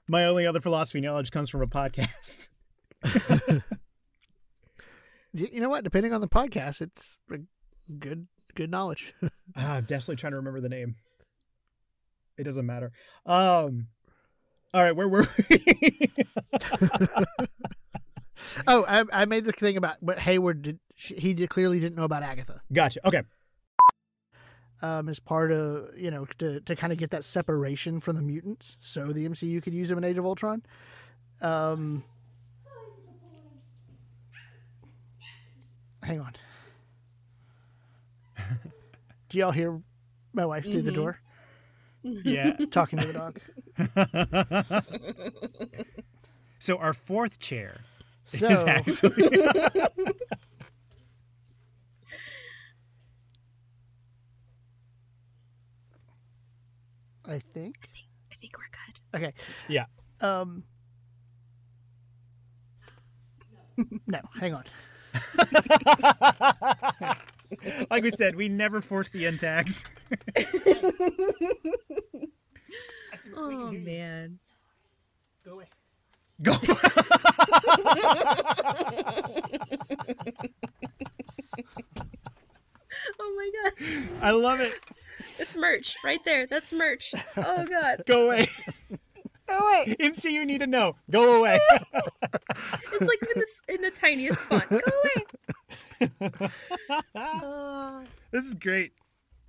my only other philosophy knowledge comes from a podcast. You know what? Depending on the podcast, it's good good knowledge. Ah, I'm definitely trying to remember the name. It doesn't matter. Um. All right, where were we? oh, I, I made the thing about but Hayward did he did, clearly didn't know about Agatha. gotcha. Okay. Um, as part of you know to to kind of get that separation from the mutants, so the MCU could use him in Age of Ultron. Um, hang on. Do y'all hear my wife through mm-hmm. the door? Mm-hmm. Yeah. Talking to the dog. so our fourth chair so... is actually I think. I think I think we're good. Okay. Yeah. Um No, hang on. like we said, we never force the end tags. oh man. Go away. Go. Oh my god. I love it. It's merch right there. That's merch. Oh god. Go away. Go away. MCU you need to know. Go away. It's like in the, in the tiniest font. Go away. This is great.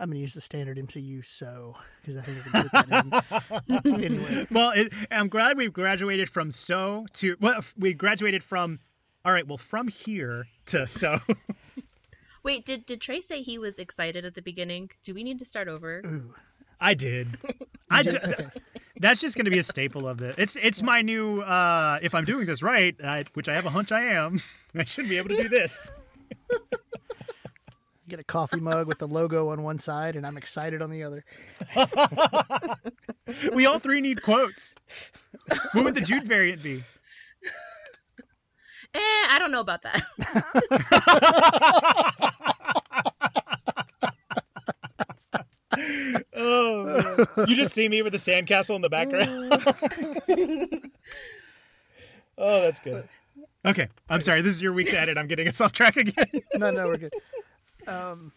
I'm gonna use the standard MCU so because I think I can put that in. anyway. Well, it, I'm glad we've graduated from so to well, we graduated from all right. Well, from here to so. Wait, did did Trey say he was excited at the beginning? Do we need to start over? Ooh. I did. I did? Okay. That's just going to be a staple of it. It's it's my new. uh If I'm doing this right, I, which I have a hunch I am, I should be able to do this. Get a coffee mug with the logo on one side, and I'm excited on the other. we all three need quotes. What would the Jude variant be? Eh, I don't know about that. Oh, man. you just see me with the sandcastle in the background. oh, that's good. Okay, I'm sorry. This is your week's edit. I'm getting us off track again. no, no, we're good. Um,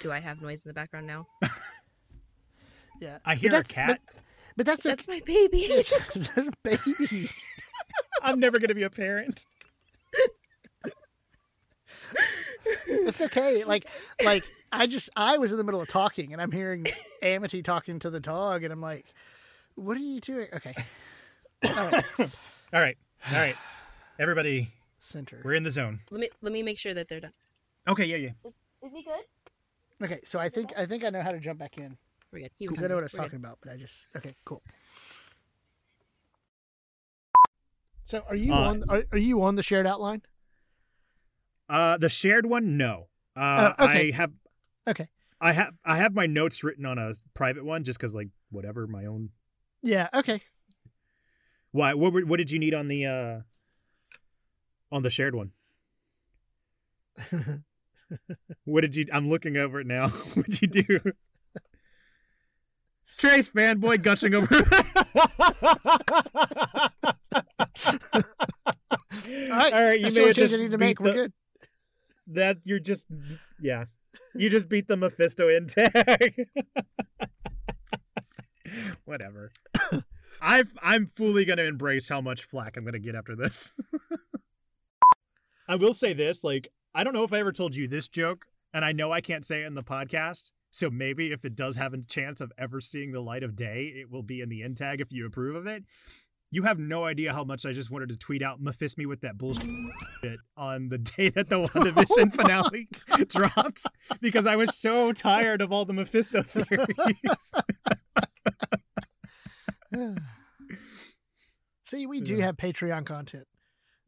Do I have noise in the background now? yeah, I But hear a cat. But, but that's a, That's my baby. that's a baby. I'm never gonna be a parent. It's okay. Like, like I just I was in the middle of talking, and I'm hearing Amity talking to the dog, and I'm like, "What are you doing?" Okay, all right, All right, all right. Everybody, center. we're in the zone. let me let me make sure that they're done. Okay, yeah, yeah. Is, is he good? Okay, so I think I think I know how to jump back in We're good. He was because I know what I was hungry. We're talking about, but I just okay, cool. So are you Uh, on? Are, are you on the shared outline? Uh, the shared one, no. Uh, Oh, okay. I have, Okay. I have, I have my notes written on a private one, just because, like, whatever, my own. Yeah. Okay. Why? What? What did you need on the, uh, on the shared one? What did you? I'm looking over it now. What'd you do? Trey's fanboy gushing over. All right. All right. You That's may the change I need to make. We're the- good. That you're just, yeah. You just beat the Mephisto in tag. Whatever. I've, I'm fully gonna embrace how much flack I'm gonna get after this. I will say this, like, I don't know if I ever told you this joke, and I know I can't say it in the podcast. So maybe if it does have a chance of ever seeing the light of day, it will be in the end tag if you approve of it. You have no idea how much I just wanted to tweet out Mephist me with that bullshit on the day that the WandaVision oh finale dropped because I was so tired of all the Mephisto theories. See, we do Yeah. have Patreon content.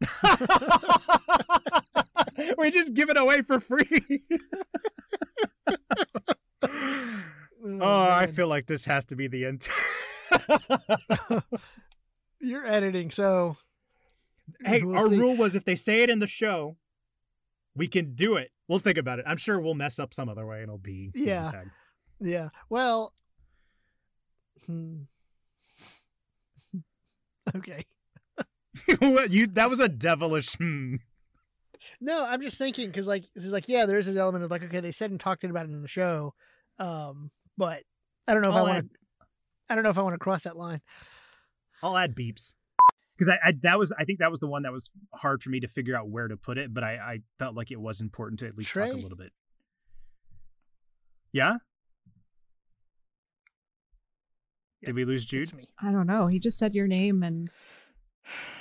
we just give it away for free. oh, I oh, feel like this has to be the end. You're editing, so hey, We'll our see. rule was if they say it in the show, we can do it. We'll think about it. I'm sure we'll mess up some other way and it'll be Yeah. tag. yeah. Well, hmm. okay. You that was a devilish hmm. No, I'm just thinking because like this is like yeah, there is an element of like okay, they said and talked about it in the show, um, but I don't know if I I'll want to. I don't know if I want to cross that line. I'll add beeps. Because I, I that was I think that was the one that was hard for me to figure out where to put it, but I, I felt like it was important to at least talk a little bit. Yeah? Did we lose Jude? I don't know. He just said your name and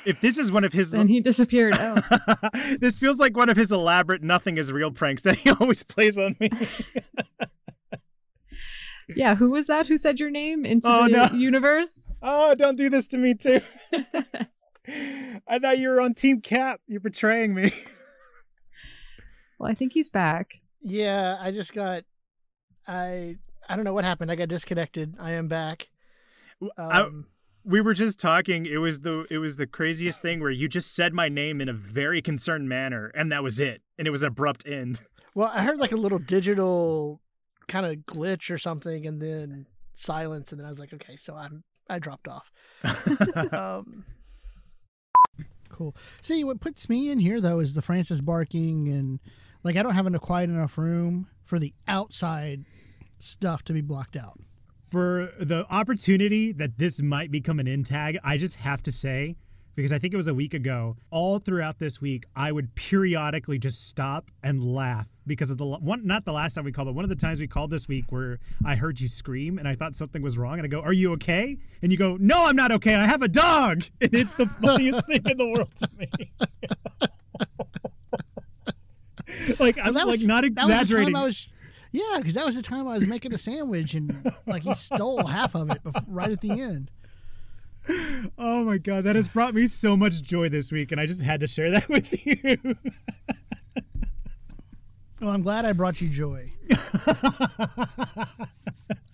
If this is one of his then he disappeared. Oh, this feels like one of his elaborate nothing is real pranks that he always plays on me. yeah. Who was that? Who said your name into Oh, the no. universe? oh, don't do this to me too. I thought you were on Team Cap. You're betraying me. Well, I think he's back. Yeah, I just got. I I don't know what happened. I got disconnected. I am back. I- Um, we were just talking. It was the it was the craziest thing where you just said my name in a very concerned manner, and that was it. And it was an abrupt end. well, I heard like a little digital kind of glitch or something, and then silence, and then I was like, okay, so I'm I dropped off. um, cool. See, what puts me in here though is the Francis barking, and like I don't have a quiet enough room for the outside stuff to be blocked out. For the opportunity that this might become an in tag, I just have to say, because I think it was a week ago, all throughout this week, I would periodically just stop and laugh because of the one, not the last time we called, but one of the times we called this week where I heard you scream and I thought something was wrong. And I go, Are you okay? And you go, No, I'm not okay. I have a dog. And it's the funniest thing in the world to me. like, I'm Well, that like was- not that was the time exaggerating. I was, yeah, because that was the time I was making a sandwich and like he stole half of it bef- right at the end. Oh my god, that has brought me so much joy this week, and I just had to share that with you. Well, I'm glad I brought you joy.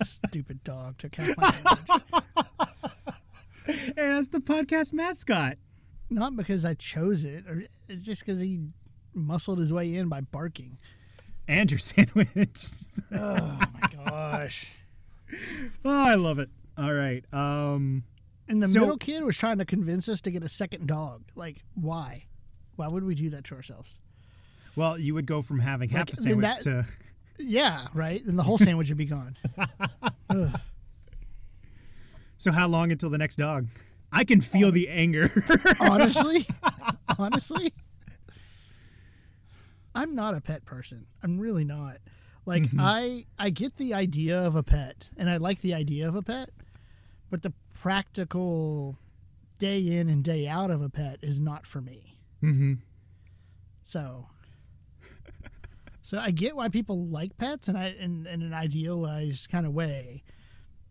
Stupid dog took half my sandwich. and that's the podcast mascot. Not because I chose it, or it's just because he muscled his way in by barking. And your sandwich. Oh my gosh! oh, I love it. All right. Um And the So- middle kid was trying to convince us to get a second dog. Like, why? Why would we do that to ourselves? well, you would go from having half Like, a sandwich that- to Yeah, right. And the whole sandwich would be gone. So how long until the next dog? I can feel the anger. honestly, honestly, I'm not a pet person. I'm really not. Like Mhm. I I get the idea of a pet and I like the idea of a pet, but the practical day in and day out of a pet is not for me. mm-hmm. So So I get why people like pets and I in, in an idealized kind of way.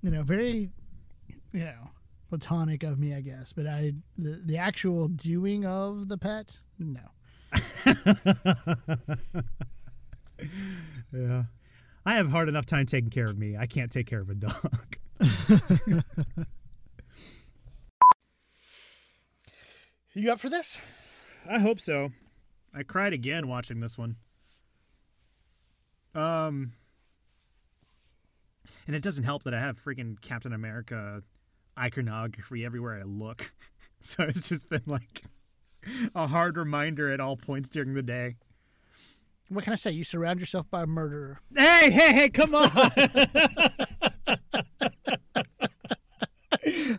You know, very you know, platonic of me, I guess. But I the, the actual doing of the pet, no. yeah. I have hard enough time taking care of me. I can't take care of a dog. You up for this? I hope so. I cried again watching this one. Um, and it doesn't help that I have freaking Captain America iconography everywhere I look. So it's just been like a hard reminder at all points during the day. What can I say? You surround yourself by a murderer. Hey, hey, hey, come on.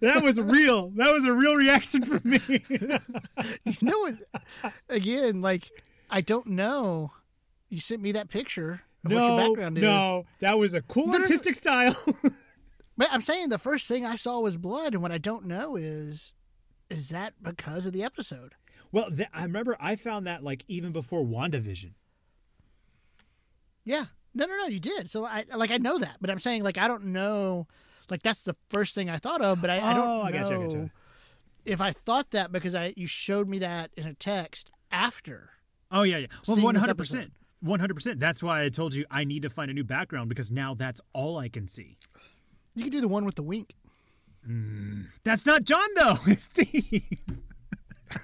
that was real. That was a real reaction from me. You know what? Again, like I don't know. You sent me that picture of what your no, is. no, that was a cool No, no, no. artistic style. But I'm saying the first thing I saw was blood, and what I don't know is, is that because of the episode? well, th- I remember I found that like even before WandaVision. Yeah. No, no, no. You did. So I like I know that, but I'm saying like I don't know. Like that's the first thing I thought of, but I, I don't Oh, know I gotcha, I gotcha. if I thought that because I you showed me that in a text after. Oh yeah, yeah. Well, one hundred percent, one hundred percent. That's why I told you I need to find a new background because now that's all I can see. You can do the one with the wink. Mm. That's not John though. It's Steve.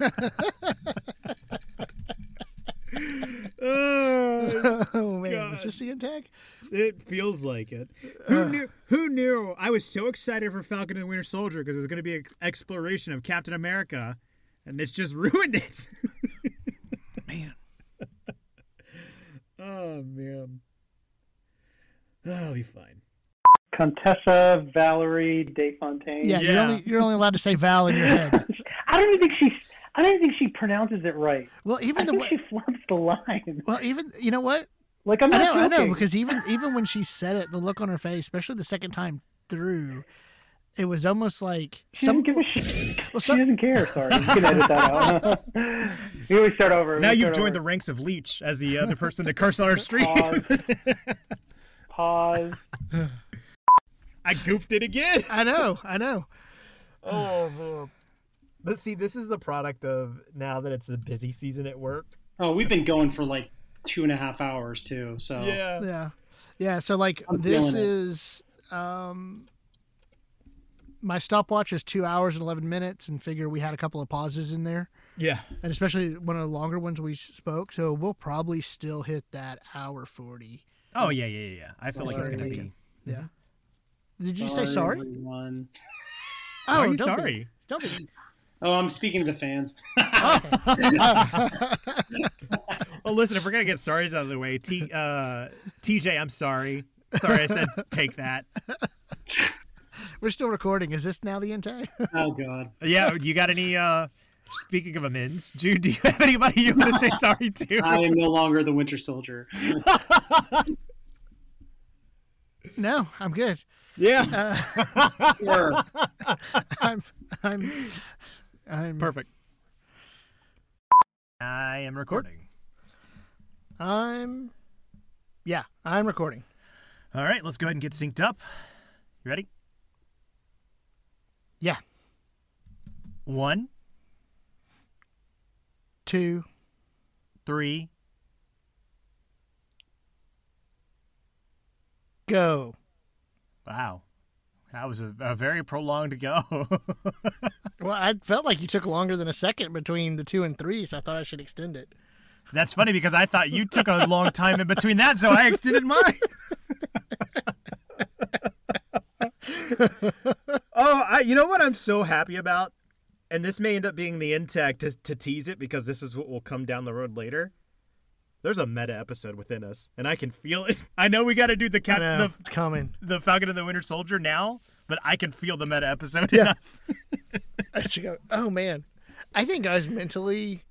oh, oh man, God. is this the tag? it feels like it. Uh. Who knew? Who knew? I was so excited for Falcon and the Winter Soldier because it was going to be an exploration of Captain America, and it's just ruined it. Man. oh man. I'll be fine. Contessa Valerie DeFontaine. Yeah, you're Yeah. only you're only allowed to say Val in your head. I don't even think she's. I don't think she pronounces it right. Well, even I the think way, she flubs the line. well, even you know what? Like I'm I not know, I know, because even even when she said it, the look on her face, especially the second time through, it was almost like she some. doesn't give a shit. Well, she doesn't care. Sorry, you can edit that out. Here we start over. Now We you've start joined the ranks of Leech as the other person to curse on our stream. Pause. Pause. I goofed it again. I know, I know. Oh man. Let's see. This is the product of now that it's the busy season at work. Oh, we've been going for like two and a half hours too. So Yeah. Yeah, yeah. so like I'm this is um my stopwatch is two hours and eleven minutes and figure we had a couple of pauses in there. Yeah. And especially one of the longer ones we spoke, so we'll probably still hit that hour forty. Oh yeah, yeah, yeah, yeah. I feel like it's gonna be. Yeah. Did you say sorry? everyone. Why are you don't be. sorry? Don't be. Oh, I'm speaking to the fans. Well, listen, if we're gonna get sorries out of the way, T, uh, TJ, I'm sorry. Sorry, I said take that. We're still recording. Is this now the intake? Oh God. Yeah, you got any? uh Speaking of amends, Jude, do you have anybody you want to say sorry to? I am no longer the Winter Soldier. no, I'm good. Yeah. Uh, Sure. I'm I'm I'm Perfect. I am recording. I'm yeah, I'm recording. All right, let's go ahead and get synced up. You ready? Yeah. One, Two, three. go. Wow, that was a, a very prolonged go. Well, I felt like you took longer than a second between the two and three, so I thought I should extend it. That's funny because I thought you took a long time in between that, so I extended mine. oh, I, you know what I'm so happy about? And this may end up being the intact to, to tease it because this is what will come down the road later. There's a meta episode within us, and I can feel it. I know we got to do the I cap, know, the, it's coming. the Falcon and the Winter Soldier now, but I can feel the meta episode in us. I just go, oh man, I think I was mentally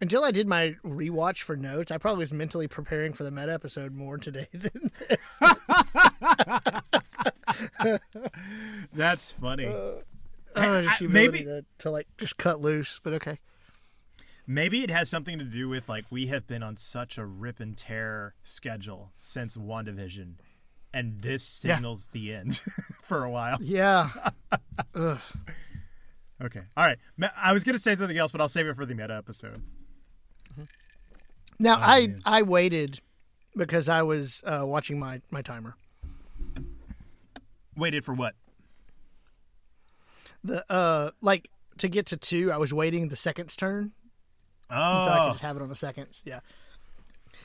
until I did my rewatch for notes. I probably was mentally preparing for the meta episode more today than this. That's funny. Uh, oh, just I- the maybe- to, to like just cut loose. But okay, Maybe it has something to do with like we have been on such a rip and tear schedule since WandaVision, and this Yeah. signals the end for a while. yeah. Ugh. Okay. All right. I was gonna say something else, but I'll save it for the meta episode. Now Oh, I man. I waited because I was uh, watching my my timer. Waited for what? The uh like to get to two, I was waiting the seconds turn. Oh, And so I can just have it on the seconds. Yeah.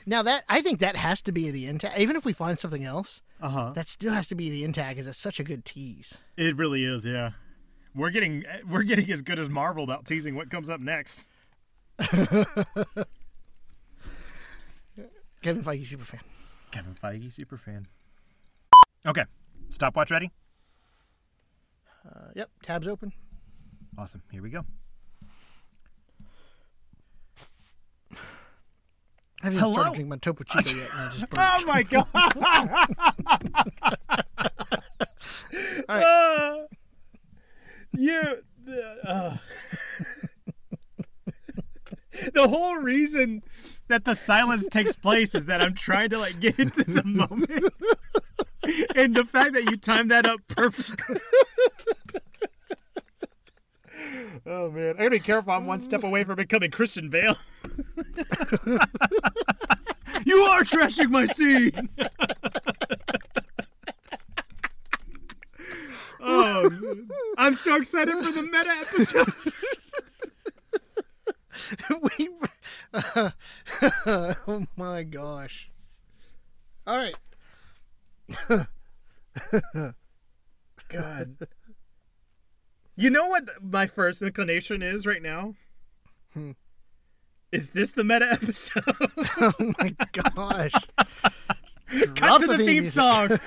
Now that I think that has to be the end tag. Even if we find something else, uh huh. that still has to be the end tag because it's such a good tease. It really is. Yeah. We're getting we're getting as good as Marvel about teasing what comes up next. Kevin Feige super fan. Kevin Feige, super fan. Okay. Stopwatch ready? Uh, yep, tabs open. Awesome. Here we go. I haven't Hello? started drinking my Topo Chico yet, and I just. Oh my god! All right. Uh, you, uh, the whole reason that the silence takes place is that I'm trying to like get into the moment, and the fact that you timed that up perfectly. Oh man, I gotta be careful. I'm one step away from becoming Christian Bale. you are trashing my scene. oh. I'm so excited for the meta episode. we, oh my gosh. All right. God. You know what my first inclination is right now? Hmm. Is this the meta episode? oh my gosh. Cut to the theme music. song.